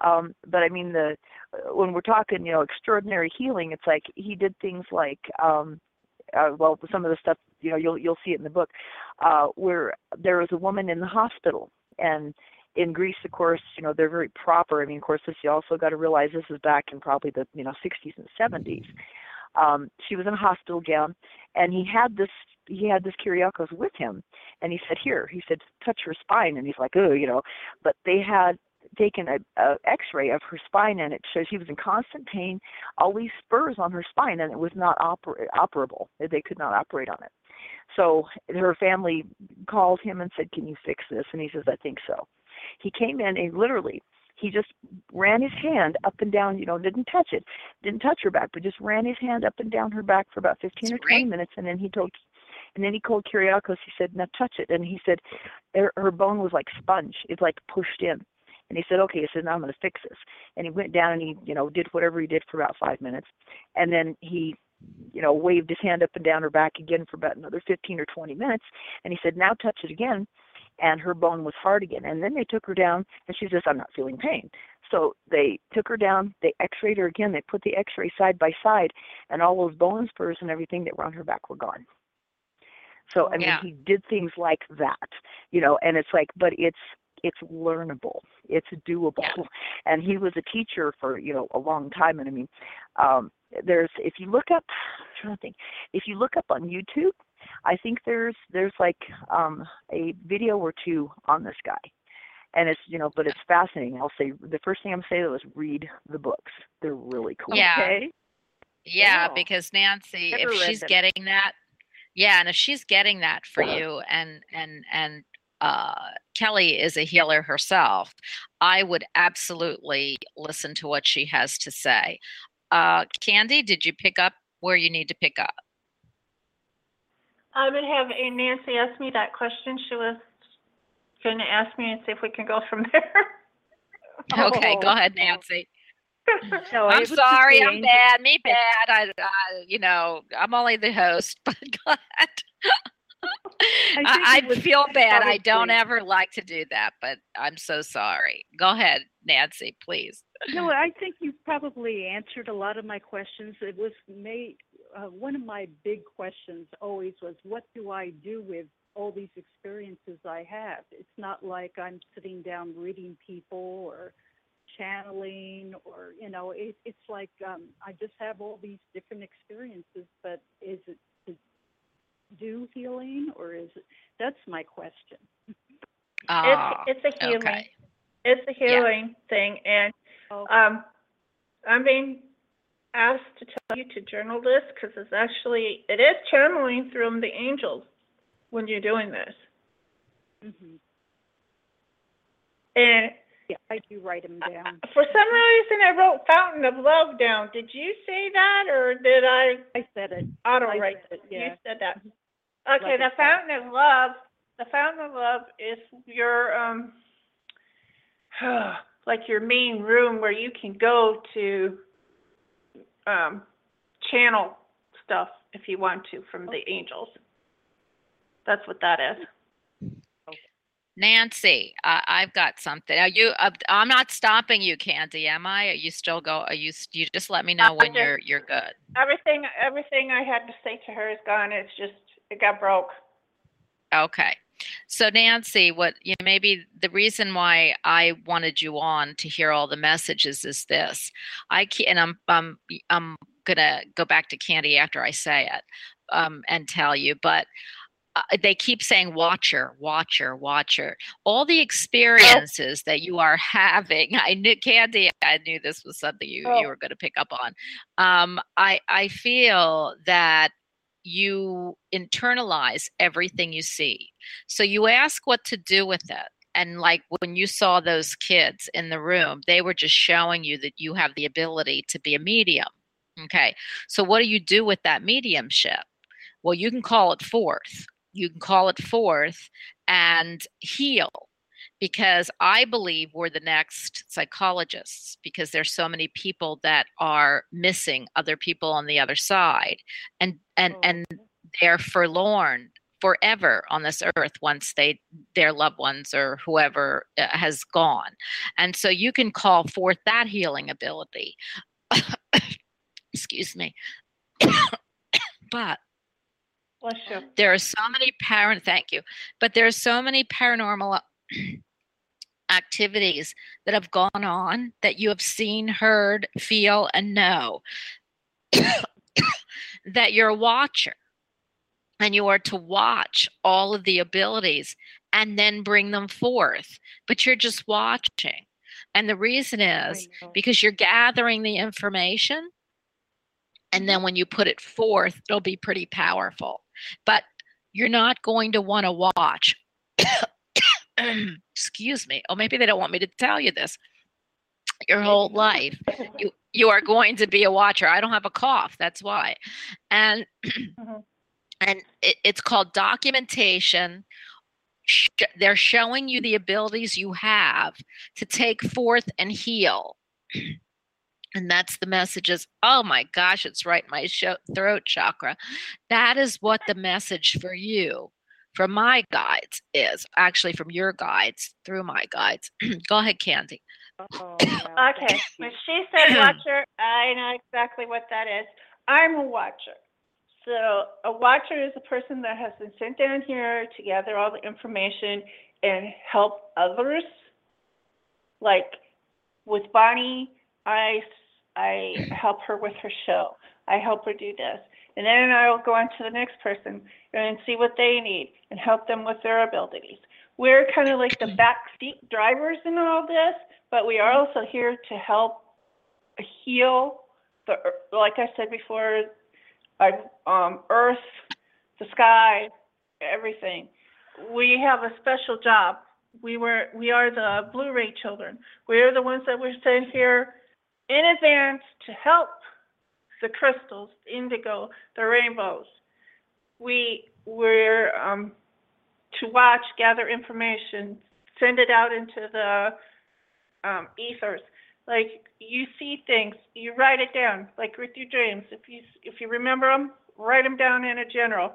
Um, but I mean, the uh, when we're talking, you know, extraordinary healing, it's like he did things like, um, uh, well, some of the stuff, you know, you'll you'll see it in the book, uh, where there was a woman in the hospital, and in Greece, of course, you know, they're very proper. I mean, of course, this you also got to realize this is back in probably the you know 60s and 70s. Um, she was in a hospital gown, and he had this he had this Kyriakos with him, and he said, "Here," he said, "touch her spine," and he's like, "Oh, you know," but they had taken a, a X-ray of her spine, and it shows she was in constant pain, all these spurs on her spine, and it was not oper- operable. They could not operate on it. So her family called him and said, "Can you fix this?" And he says, "I think so." He came in and literally he just ran his hand up and down, you know, didn't touch it, didn't touch her back, but just ran his hand up and down her back for about 15 or 20 Great. minutes, and then he told, and then he called Kyriakos. He said, "Now touch it," and he said, her, her bone was like sponge. It's like pushed in. And he said, "Okay." He said, "Now I'm going to fix this." And he went down and he, you know, did whatever he did for about five minutes, and then he, you know, waved his hand up and down her back again for about another 15 or 20 minutes. And he said, "Now touch it again." And her bone was hard again. And then they took her down, and she says, "I'm not feeling pain." So they took her down, they x-rayed her again, they put the x-ray side by side, and all those bone spurs and everything that were on her back were gone. So I mean Yeah. he did things like that, you know, and it's like but it's it's learnable. It's doable. Yeah. And he was a teacher for, you know, a long time and I mean um there's if you look up I'm trying to think, if you look up on YouTube, I think there's there's like um a video or two on this guy and it's you know but it's fascinating i'll say the first thing i'm saying though is read the books they're really cool Yeah. Okay. Yeah, Wow. because Nancy, Never if she's them. getting that, yeah, and if she's getting that for you, and and and uh, Kelly is a healer herself, I would absolutely listen to what she has to say. Uh, Candy, did you pick up where you need to pick up? I would have a Nancy ask me that question. She was going to ask me and see if we can go from there. Okay, go ahead, oh. Nancy. No, I'm it was sorry, I'm angel- bad, me bad. I, I, you know, I'm only the host, but go ahead. I I, I, feel bad. I don't probably- ever like to do that, but I'm so sorry. Go ahead, Nancy, please. No, I think you probably answered a lot of my questions. It was made, uh, one of my big questions always was, what do I do with all these experiences I have? It's not like I'm sitting down reading people or channeling or, you know, it, it's like um, I just have all these different experiences, but is it to do healing or is it, that's my question. Ah, it's, it's a healing. okay. It's a Yeah. healing thing. And Oh, um, I'm being asked to tell you to journal this because it's actually, it is channeling through the angels when you're doing this. hmm And Yeah, I do write them down. for some reason, I wrote Fountain of Love down. Did you say that or did I I said it. auto I write said it, You said that. Mhm. Okay, Like the said. Fountain of Love, the Fountain of Love is your, um, like your main room where you can go to, um, channel stuff if you want to from the angels. That's what that is. Nancy, I, I've got something. Are you? Uh, I'm not stopping you, Candy. Am I? Are you still go? Are you? You just let me know when Okay. you're you're good. Everything, everything I had to say to her is gone. It's just, it got broke. Okay. So Nancy, what you maybe the reason why I wanted you on to hear all the messages is this. I ke- and I'm I'm I'm gonna go back to Candy after I say it um, and tell you, but uh, they keep saying watcher, watcher, watcher. All the experiences that you are having, I knew Candy, I knew this was something you, Oh. you were going to pick up on. Um, I I feel that you internalize everything you see. So you ask what to do with it. And like when you saw those kids in the room, they were just showing you that you have the ability to be a medium. Okay. So what do you do with that mediumship? Well, you can call it forth. You can call it forth and heal because I believe we're the next psychologists because there's so many people that are missing other people on the other side and and Oh, and they're forlorn forever on this earth once they their loved ones or whoever uh, has gone. And so you can call forth that healing ability. Excuse me. But there are so many parent thank you. But there are so many paranormal activities that have gone on that you have seen heard feel and know that you're a watcher and you are to watch all of the abilities and then bring them forth but you're just watching. And the reason is because you're gathering the information and then mm-hmm. when you put it forth it'll be pretty powerful. But you're not going to want to watch excuse me. Oh maybe they don't want me to tell you this. Your whole life you you are going to be a watcher. I don't have a cough that's why. And Mhm. and it, it's called documentation. Sh- they're showing you the abilities you have to take forth and heal. And that's the messages. Oh my gosh it's right in my throat chakra. That is what the message for you from my guides is actually from your guides through my guides go ahead candy Oh, yeah, Okay, when she said watcher, I know exactly what that is. I'm a watcher. So a watcher is a person that has been sent down here to gather all the information and help others. Like with Bonnie, I, I help her with her show. I help her do this. And then I'll go on to the next person and see what they need and help them with their abilities. We're kind of like the backseat drivers in all this, but we are also here to help heal the, like I said before, um, earth, the sky, everything. We have a special job. We were, we are the Blue Ray children. We're the ones that were sent here in advance to help the crystals, the indigo, the rainbows. We, we're, um, to watch, gather information, send it out into the, um, ethers. Like you see things, you write it down, like with your dreams. If you if you remember them, write them down in a general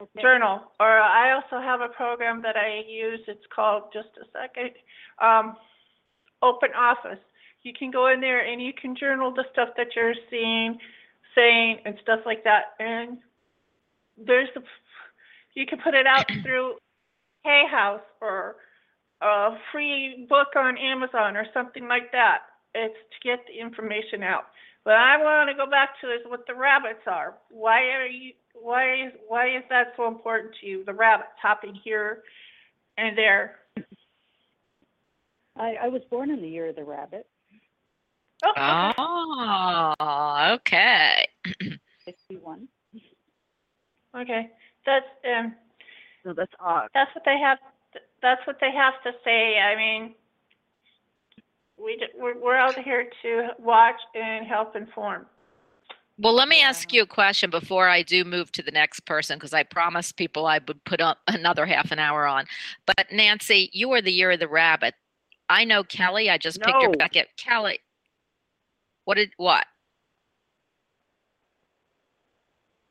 Okay. Journal. Or I also have a program that I use. It's called just a second. Um, Open Office. You can go in there and you can journal the stuff that you're seeing, saying, and stuff like that. And there's the you can put it out through Hay House or a free book on Amazon or something like that. It's to get the information out. But I want to go back to is what the rabbits are. Why are you? Why is why is that so important to you? The rabbits hopping here and there. I, I was born in the year of the rabbit, Oh, okay. oh okay 61. okay. That's um. No, that's odd. That's what they have. That's what they have to say. I mean, we d- we're, we're out here to watch and help inform. Well, let me ask you a question before I do move to the next person because I promised people I would put up another half an hour on. But Nancy, you are the year of the rabbit. I know Kelly. I just picked her No. back at Kelly. What did what?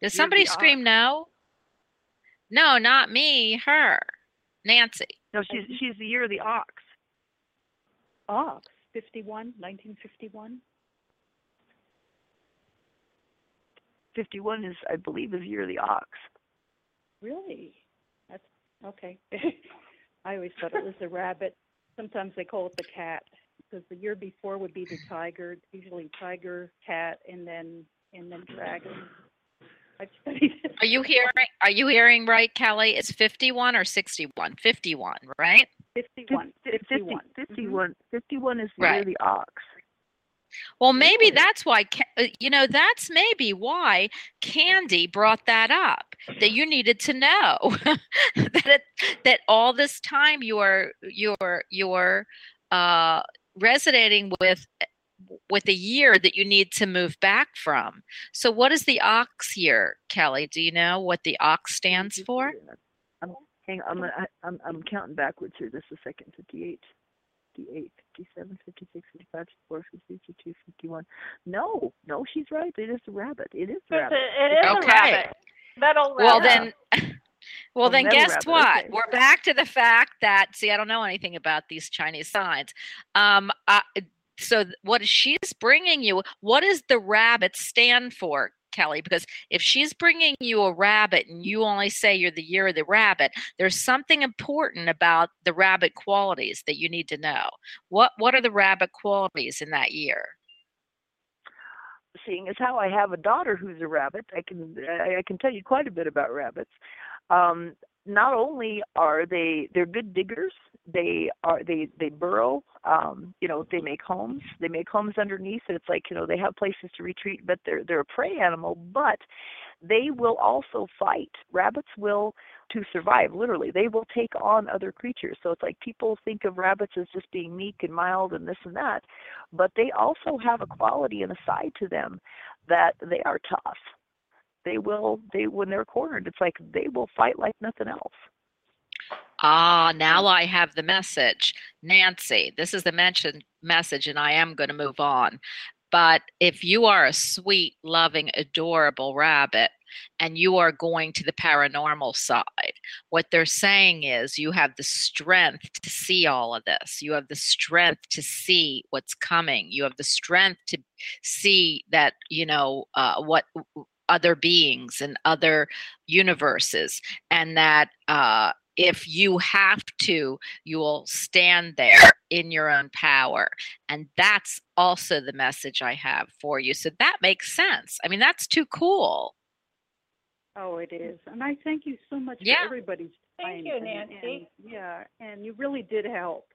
Did You're somebody scream no? No, not me. Her, Nancy. No, she's she's the year of the ox. Ox, 51, 1951. Fifty-one is, I believe, is the year of the ox. Really? That's Okay. I always thought it was the rabbit. Sometimes they call it the cat because the year before would be the tiger. It's usually tiger, cat, and then and then dragon. I've studied it. Are you hearing? Are you hearing right, Kelly? It's 51 or 61? 51, right? 51. 51. 51, 51 is the Right. the ox. Well, maybe that's why, Ca- uh, you know, that's maybe why Candy brought that up that you needed to know that it, that all this time you are you're you're uh, resonating with eh, with a year that you need to move back from. So, what is the ox year, Kelly? Do you know what the ox stands for? I'm, hang on, I'm, I- I'm, I'm counting backwards here just a second. 58, 58, 57, 56, 55, 54, 52, 51. No, no, she's right. It is a rabbit. It is the It's rabbit. a- It is a Okay. rabbit. Metal rabbit. Well, then. Well, then, guess what? okay. We're back to the fact that see, I don't know anything about these Chinese signs. Um, uh, so th- what she's bringing you? What does the rabbit stand for, Kelly? Because if she's bringing you a rabbit and you only say you're the year of the rabbit, there's something important about the rabbit qualities that you need to know. What What are the rabbit qualities in that year? seeing as how I have a daughter who's a rabbit, I can I, I can tell you quite a bit about rabbits. Um, not only are they they're good diggers, they are they they burrow. Um, you know they make homes. They make homes underneath. And it's like you know they have places to retreat, but they're they're a prey animal. But they will also fight. Rabbits will to survive literally they will take on other creatures so it's like people think of rabbits as just being meek and mild and this and that but they also have a quality and a side to them that they are tough they will they when they're cornered it's like they will fight like nothing else Ah, now I have the message. Nancy, this is the mentioned message, and I am going to move on. But if you are a sweet, loving, adorable rabbit and you are going to the paranormal side, what they're saying is you have the strength to see all of this. You have the strength to see what's coming. You have the strength to see that, you know, uh, what other beings and other universes, and that uh, if you have to, you will stand there in your own power. And that's also the message I have for you. So that makes sense. I mean, that's too cool. Oh, it is. And I thank you so much Yeah. for everybody's Thank you, Nancy. and- yeah, and you really did help.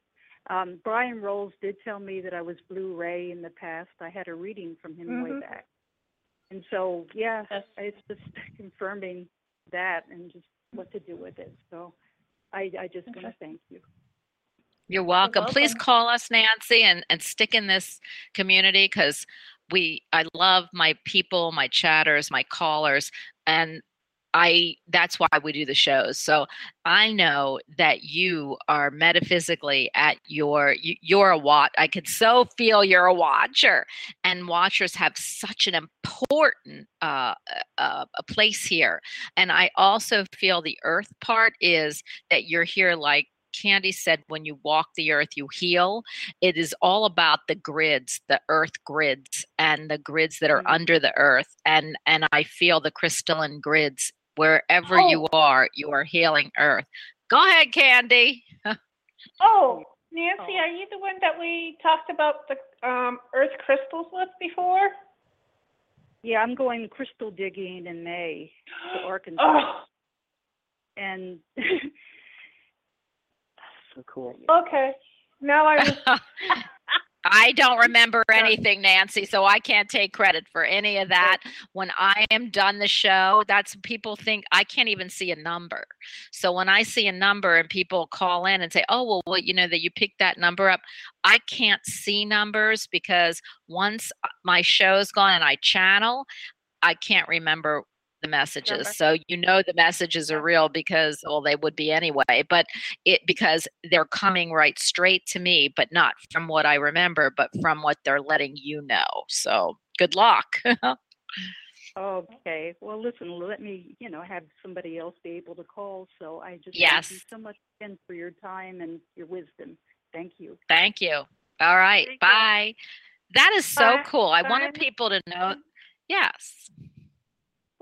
Um, Brian Rolls did tell me that I was Blue Ray in the past. I had a reading from him way Mhm. back. And so, yeah, Yes. it's just confirming that and just what to do with it. So I, I just want to thank you. You're welcome. Please welcome. call us, Nancy, and, and stick in this community because we I love my people, my chatters, my callers, and I that's why we do the shows. So I know that you are metaphysically at your you, you're a watch. I can so feel you're a watcher, and watchers have such an important uh, uh, a place here. And I also feel the earth part is that you're here like Candy said, when you walk the earth, you heal. It is all about the grids, the earth grids, and the grids that are Mhm. under the earth. And and I feel the crystalline grids wherever you are. You are healing earth. Go ahead, Candy. Oh, Nancy, Oh. are you the one that we talked about the um, earth crystals with before? Yeah, I'm going crystal digging in May to Arkansas. Oh, And so cool okay. Now I was. I don't remember anything, Nancy, so I can't take credit for any of that. When I am done the show, that's people think I can't even see a number. So when I see a number and people call in and say, "Oh, well, well you know that you picked that number up," I can't see numbers because once uh, my show's gone and I channel, I can't remember the messages. So you know the messages are real because well they would be anyway, but it because they're coming right straight to me, but not from what I remember, but from what they're letting you know. So good luck. Okay. Well, listen, let me, you know, have somebody else be able to call. So I just Yes. thank you so much again for your time and your wisdom. Thank you. Thank you. All right. Thank you. Bye. That is so Bye. cool. I wanted people to know. Yes.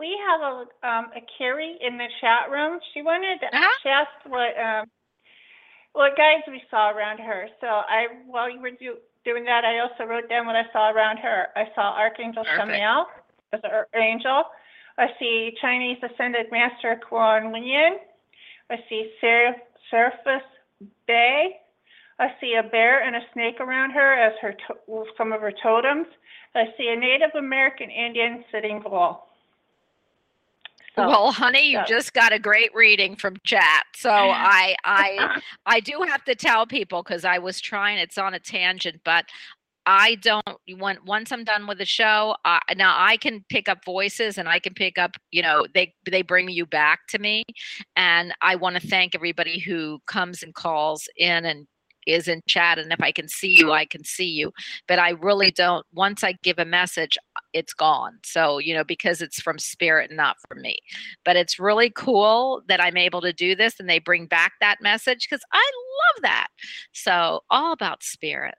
We have a um a Carrie in the chat room. She wanted to Uh-huh. she asked what um what guides we saw around her. So I while you were do, doing that, I also wrote down what I saw around her. I saw Archangel Perfect. Shamiel as an angel. I see Chinese Ascended Master Kuan Yin. I see Ser- Serapis Bey. I see a bear and a snake around her as her to- some of her totems. I see a Native American Indian sitting bull. So, well, honey, you so- just got a great reading from chat. So I I I do have to tell people because I was trying. It's on a tangent, but I don't. When once I'm done with the show, uh, now I can pick up voices and I can pick up. You know, they they bring you back to me, and I want to thank everybody who comes and calls in and is in chat. And if I can see you, I can see you. But I really don't. Once I give a message, it's gone. So you know, because it's from spirit, not from me but it's really cool that I'm able to do this and they bring back that message because I love that. So, all about spirit.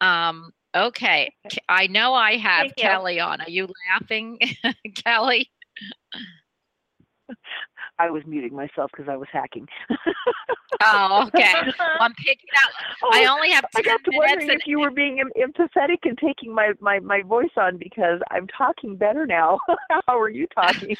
Um, okay. I know I have Thank you. Kelly on. Are you laughing, Kelly? I was muting myself because I was hacking. Oh, okay. I'm picking out. Oh, I only have I 10 got to wondering if you were being em- empathetic and taking my, my, my voice on because I'm talking better now. How are you talking?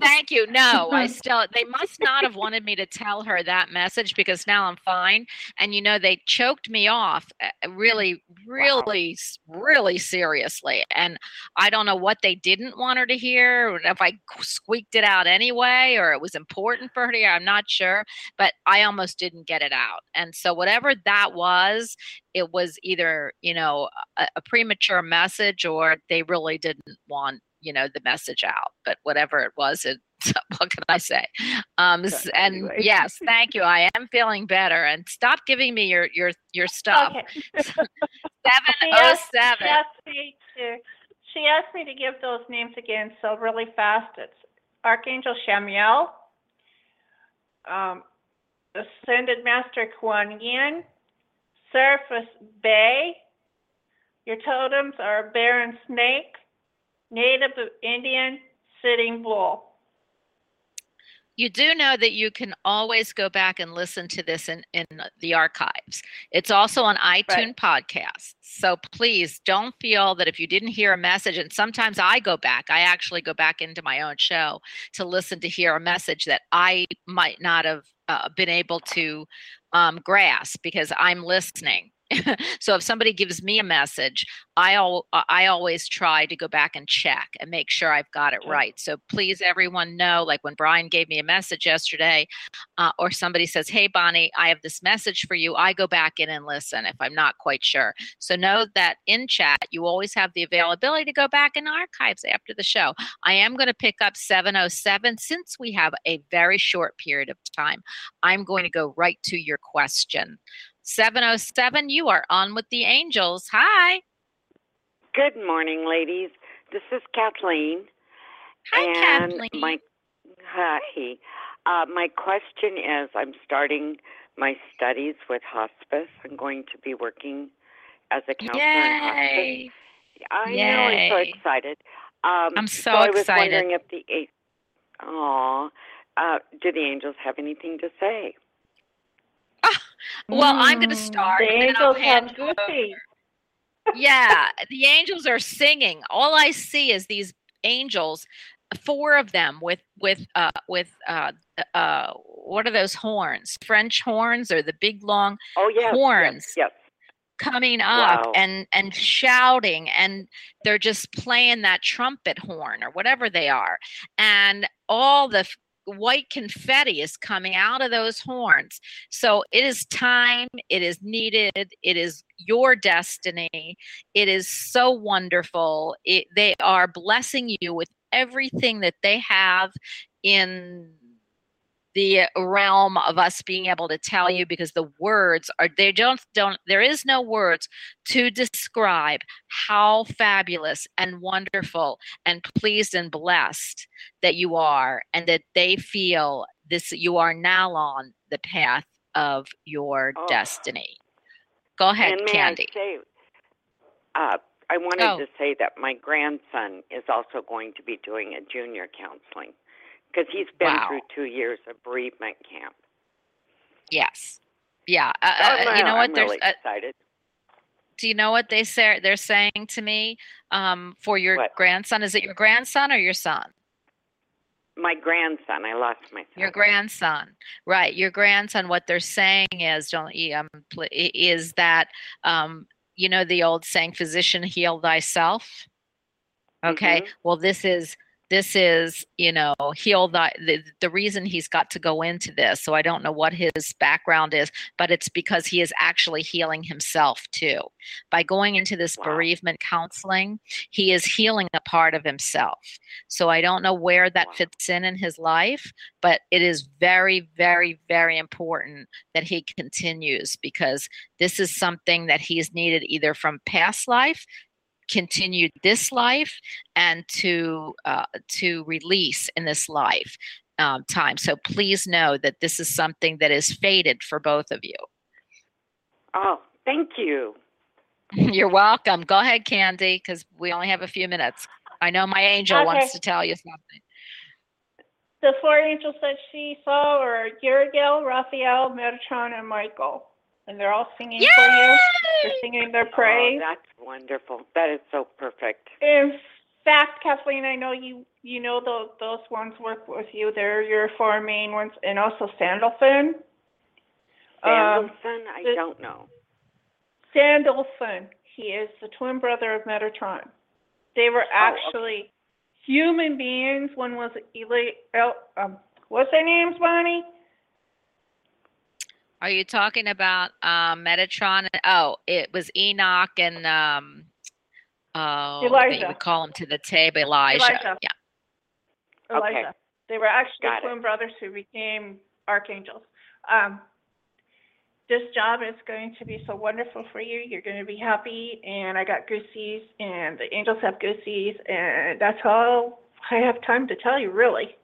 Thank you. No, I still, they must not have wanted me to tell her that message because now I'm fine. And, you know, they choked me off eh, eh, really, really, s- really seriously. And I don't know what they didn't want her to hear, or if I squeaked it out anyway, or it was important for her to hear. I'm not sure, but I almost didn't get it out. And so, whatever that was, it was either, you know, a, a premature message or they really didn't want, you know, the message out. But whatever it was, it, what can I say? Um, and Anyway. yes, thank you. I am feeling better. And stop giving me your your your stuff. Okay. Seven She oh asked, she seven. asked me to she asked me to give those names again, so really fast. It's Archangel Shamiel, um, Ascended Master Kuan Yin, Serapis Bey. Your totems are bear and snake, Native Indian sitting bull. You do know that you can always go back and listen to this in, in the archives. It's also on iTunes podcasts. So please don't feel that if you didn't hear a message, and sometimes I go back, I actually go back into my own show to listen to hear a message that I might not have uh, been able to um, grasp because I'm listening. so if somebody gives me a message, I al- I always try to go back and check and make sure I've got it right. So please, everyone know, like when Brian gave me a message yesterday, uh, or somebody says, "Hey, Bonnie, I have this message for you," I go back in and listen if I'm not quite sure. So know that in chat, you always have the availability to go back in archives after the show. I am going to pick up 707 since we have a very short period of time. I'm going to go right to your question. 707, you are on with the angels. Hi. Good morning, ladies. This is Kathleen. Hi, and Kathleen. My hi. Uh, my question is: I'm starting my studies with hospice. I'm going to be working as a counselor in hospice. Yay. I know. I'm so excited. Um, I'm so excited. I was excited. wondering if the. Aw, uh, do the angels have anything to say? Well, I'm going to Mm, start. The and angels hand have you over. goofy. yeah, the angels are singing. All I see is these angels, four of them with with uh with uh uh what are those horns? French horns or the big long Oh yes, yes, horns yes. coming up Wow. and and shouting and they're just playing that trumpet horn or whatever they are and all the f- white confetti is coming out of those horns. So it is time it is needed it is your destiny it is so wonderful it, they are blessing you with everything that they have in the realm of us being able to tell you because the words are they don't don't there is no words to describe how fabulous and wonderful and pleased and blessed that you are and that they feel this you are now on the path of your Oh. destiny go ahead candy I say, uh, I wanted Oh. to say that my grandson is also going to be doing a junior counseling because he's been Wow. through two years of bereavement camp. Yes. Yeah. Uh, uh, you know uh, what? I'm There's. really Uh, excited. do you know what they say? They're saying to me um, for your What? grandson. Is it your grandson or your son? My grandson, I lost my son. Your grandson, right? Your grandson. What they're saying is, don't um, is that um, you know the old saying, "Physician, heal thyself." Okay. Mhm. Well, this is this is you know heal thy the, the reason he's got to go into this so i don't know what his background is but it's because he is actually healing himself too by going into this Wow. bereavement counseling he is healing a part of himself so i don't know where that Wow. fits in in his life but it is very very very important that he continues because this is something that he's needed either from past life continued this life and to uh, to release in this life um, time. So please know that this is something that is fated for both of you. Oh, thank you. You're welcome. Go ahead, Candy, because we only have a few minutes. I know my angel Okay. wants to tell you something. The four angels that she saw are Uriel, Raphael, Metatron, and Michael. And they're all singing for you. They're singing their Oh, praise. that's wonderful. That is so perfect. In fact, Kathleen, I know you you know those those ones work with you. They're your four main ones, and also Sandalphon. Um, Sandalson, I the- don't know. Sandalphon. He is the twin brother of Metatron. They were okay. actually human beings. One was Eli. El, um, what's their names, Bonnie? Are you talking about um, Metatron? Oh, it was Enoch and um, oh, that you would call him to the table, Elijah. Elijah. Yeah. Elijah. Okay. They were actually Got it. twin brothers who became archangels. Um, this job is going to be so wonderful for you. You're going to be happy, and I got goosies, and the angels have goosies, and that's all I have time to tell you, really.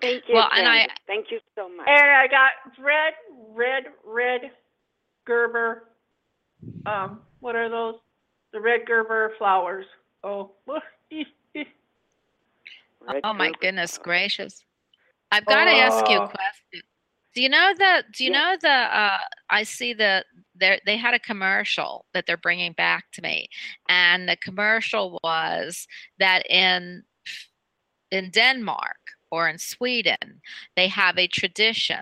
Thank you. Well, and I- Thank you so much. And I got red, red, red Gerber. Um, what are those? The red Gerber flowers. Oh, Oh my goodness gracious. I've got to ask you Oh. a question. Do you know the do you Yeah. know the uh I see the they they had a commercial that they're bringing back to me and the commercial was that in in Denmark or in Sweden they have a tradition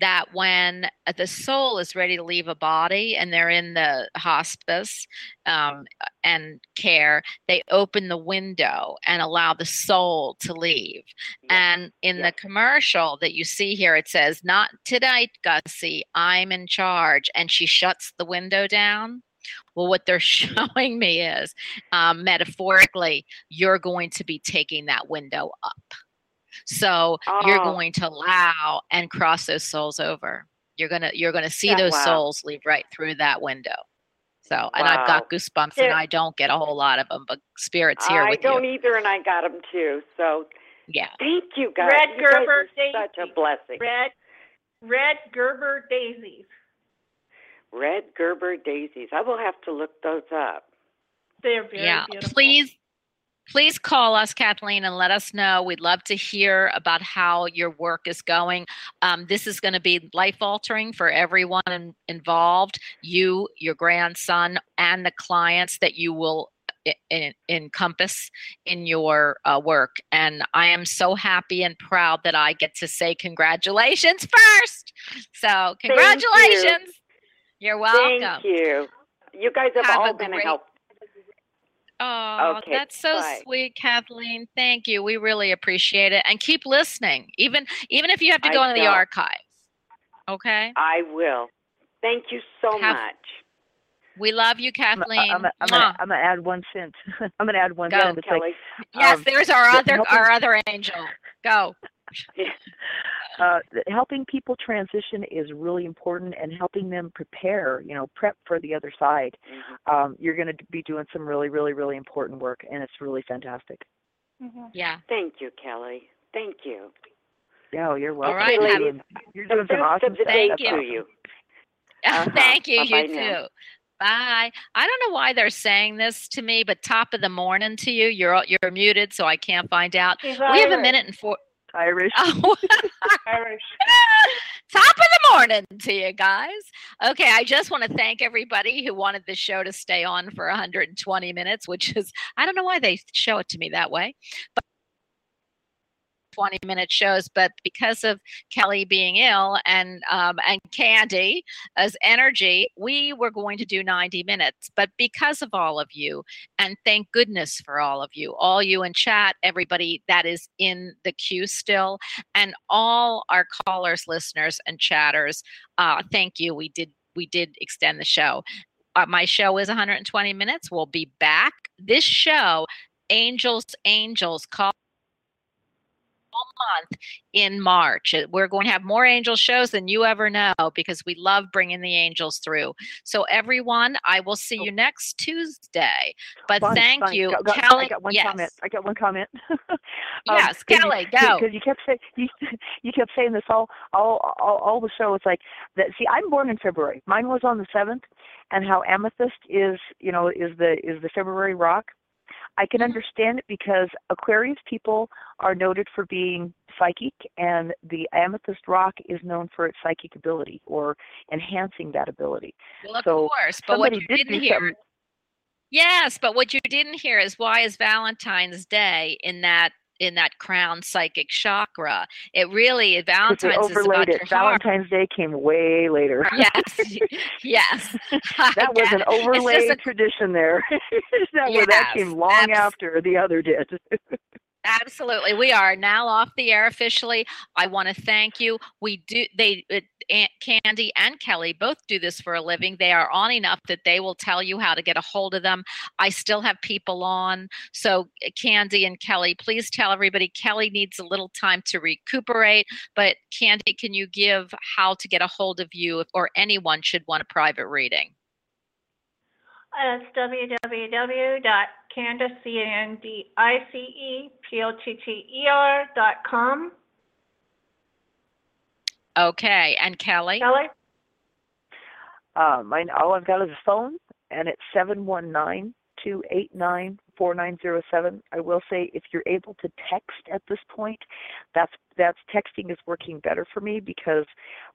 that when the soul is ready to leave a body and they're in the hospice um, and care they open the window and allow the soul to leave Yeah. and in Yeah. the commercial that you see here, it says, Not tonight, Gussie, I'm in charge. And she shuts the window down. Well, what they're showing me is um, metaphorically, you're going to be taking that window up. So you're Oh. going to allow and cross those souls over. You're gonna you're gonna see Yeah. those Wow. souls leave right through that window. So, and I've got goosebumps, and I don't get a whole lot of them, but spirits here I with don't you. either, and I got them too. So Yeah. thank you, guys. Red you guys Gerber are such a blessing. red, red Gerber daisies. Red Gerber daisies. I will have to look those up. They're very yeah beautiful. please please call us kathleen and let us know we'd love to hear about how your work is going um, this is going to be life altering for everyone in, involved you your grandson and the clients that you will e- en- encompass in your uh, work and i am so happy and proud that i get to say congratulations first so congratulations you. are welcome Thank you. You guys have, Have all been a great- help. Oh, Okay, that's so bye. sweet, Kathleen. Thank you. We really appreciate it. And keep listening, even even if you have to I go into the archives. Okay. I will. Thank you so Have- much. We love you, I'm, Kathleen. I'm, I'm, gonna, I'm gonna add one cent. I'm gonna add one Go, cent. Like Kelly. yes, um, there's our other helping- our other angel. Go. uh, helping people transition is really important, and helping them prepare, you know, prep for the other side. Mhm. Um, you're going to be doing some really, really, really important work, and it's really fantastic. Mhm. Yeah. Thank you, Kelly. Thank you. Yeah, you're welcome. right, You're doing, you're doing some awesome stuff. Thank you. awesome. you. Uh-huh. Thank you. You Bye-bye too. now. Bye. I don't know why they're saying this to me, but top of the morning to you. You're you're muted, so I can't find out. She's We have a minute and four. Irish. Oh. Irish. Top of the morning to you guys. Okay, I just want to thank everybody who wanted the show to stay on for 120 minutes, which is I don't know why they show it to me that way, but 20 minute shows. But because of Kelly being ill and um, and Candy as energy, we were going to do 90 minutes. But because of all of you, and thank goodness for all of you, all you in chat, everybody that is in the queue still, and all our callers, listeners, and chatters. Uh, thank you. We did we did extend the show. Uh, my show is 120 minutes. We'll be back. This show, Angels, Angels, call month in March. Uh, We're going to have more angel shows than you ever know because we love bringing the angels through. So everyone, I will see you next Tuesday. But Bonnie, thank Bonnie, you, got- got- Kelly. I got one yes. comment. I got one comment. Yes, Kelly, go. Because you kept saying you, you kept saying this all all all, all the show. It's like that. See, I'm born in February. Mine was on the seventh, and how amethyst is you know is the is the February rock. I can understand it because Aquarius people are noted for being psychic, and the amethyst rock is known for its psychic ability or enhancing that ability. Well, of so course, but what you did didn't hear. something- Yes, but what you didn't hear is why is Valentine's Day in that in that crown psychic chakra? It really Valentine's is about your heart. Valentine's Day came way later. Yes, yes. that was an overlaid a- tradition there. that, was- that came long abs- after the other did. Absolutely. We are now off the air officially. I want to thank you. We do they uh, Aunt Candy and Kelly both do this for a living. They are on enough that they will tell you how to get a hold of them. I still have people on. So uh, Candy and Kelly, please tell everybody Kelly needs a little time to recuperate, but Candy, can you give how to get a hold of you if, or anyone should want a private reading? It's www.candice, C-A-N-D-I-C-E-P-O-T-T-E-R dot com. Okay, and Kelly? Kelly? Uh, mine, all I've got is a phone, and it's seven one nine two eight nine four nine zero seven. I will say, if you're able to text at this point, that's that's texting is working better for me because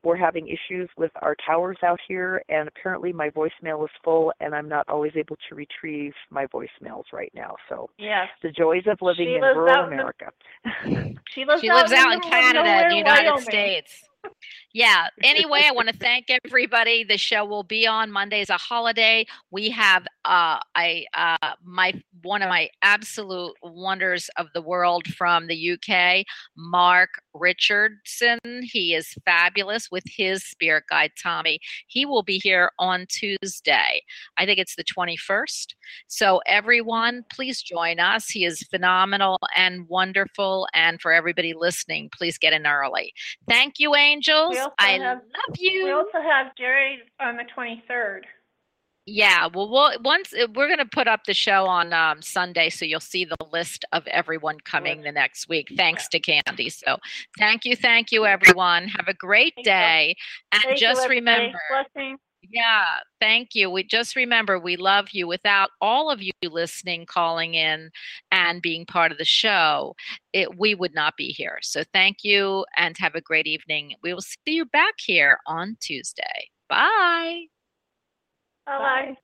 we're having issues with our towers out here, and apparently my voicemail is full, and I'm not always able to retrieve my voicemails right now. So Yes. the joys of living She in rural out in the- America. She lives, She lives out in the middle Canada, nowhere, the United Wyoming. States. Yeah. Anyway, I want to thank everybody. The show will be on Monday as a holiday. We have uh, I uh, my one of my absolute wonders of the world from the UK, Mark Richardson. He is fabulous with his spirit guide Tommy. He will be here on Tuesday. I think it's the 21st. So everyone, please join us. He is phenomenal and wonderful. And for everybody listening, please get in early. Thank you, angels. I have- love you. We also have Jerry on the 23rd. Yeah, well, we'll once uh, we're going to put up the show on um, Sunday, so you'll see the list of everyone coming the next week. Thanks to Candy. So, thank you, thank you, everyone. Have a great Thank you. day, and Thank just everybody. remember, Blessing. Yeah, thank you. We just remember we love you. Without all of you listening, calling in, and being part of the show, it we would not be here. So, thank you, and have a great evening. We will see you back here on Tuesday. Bye. Bye-bye.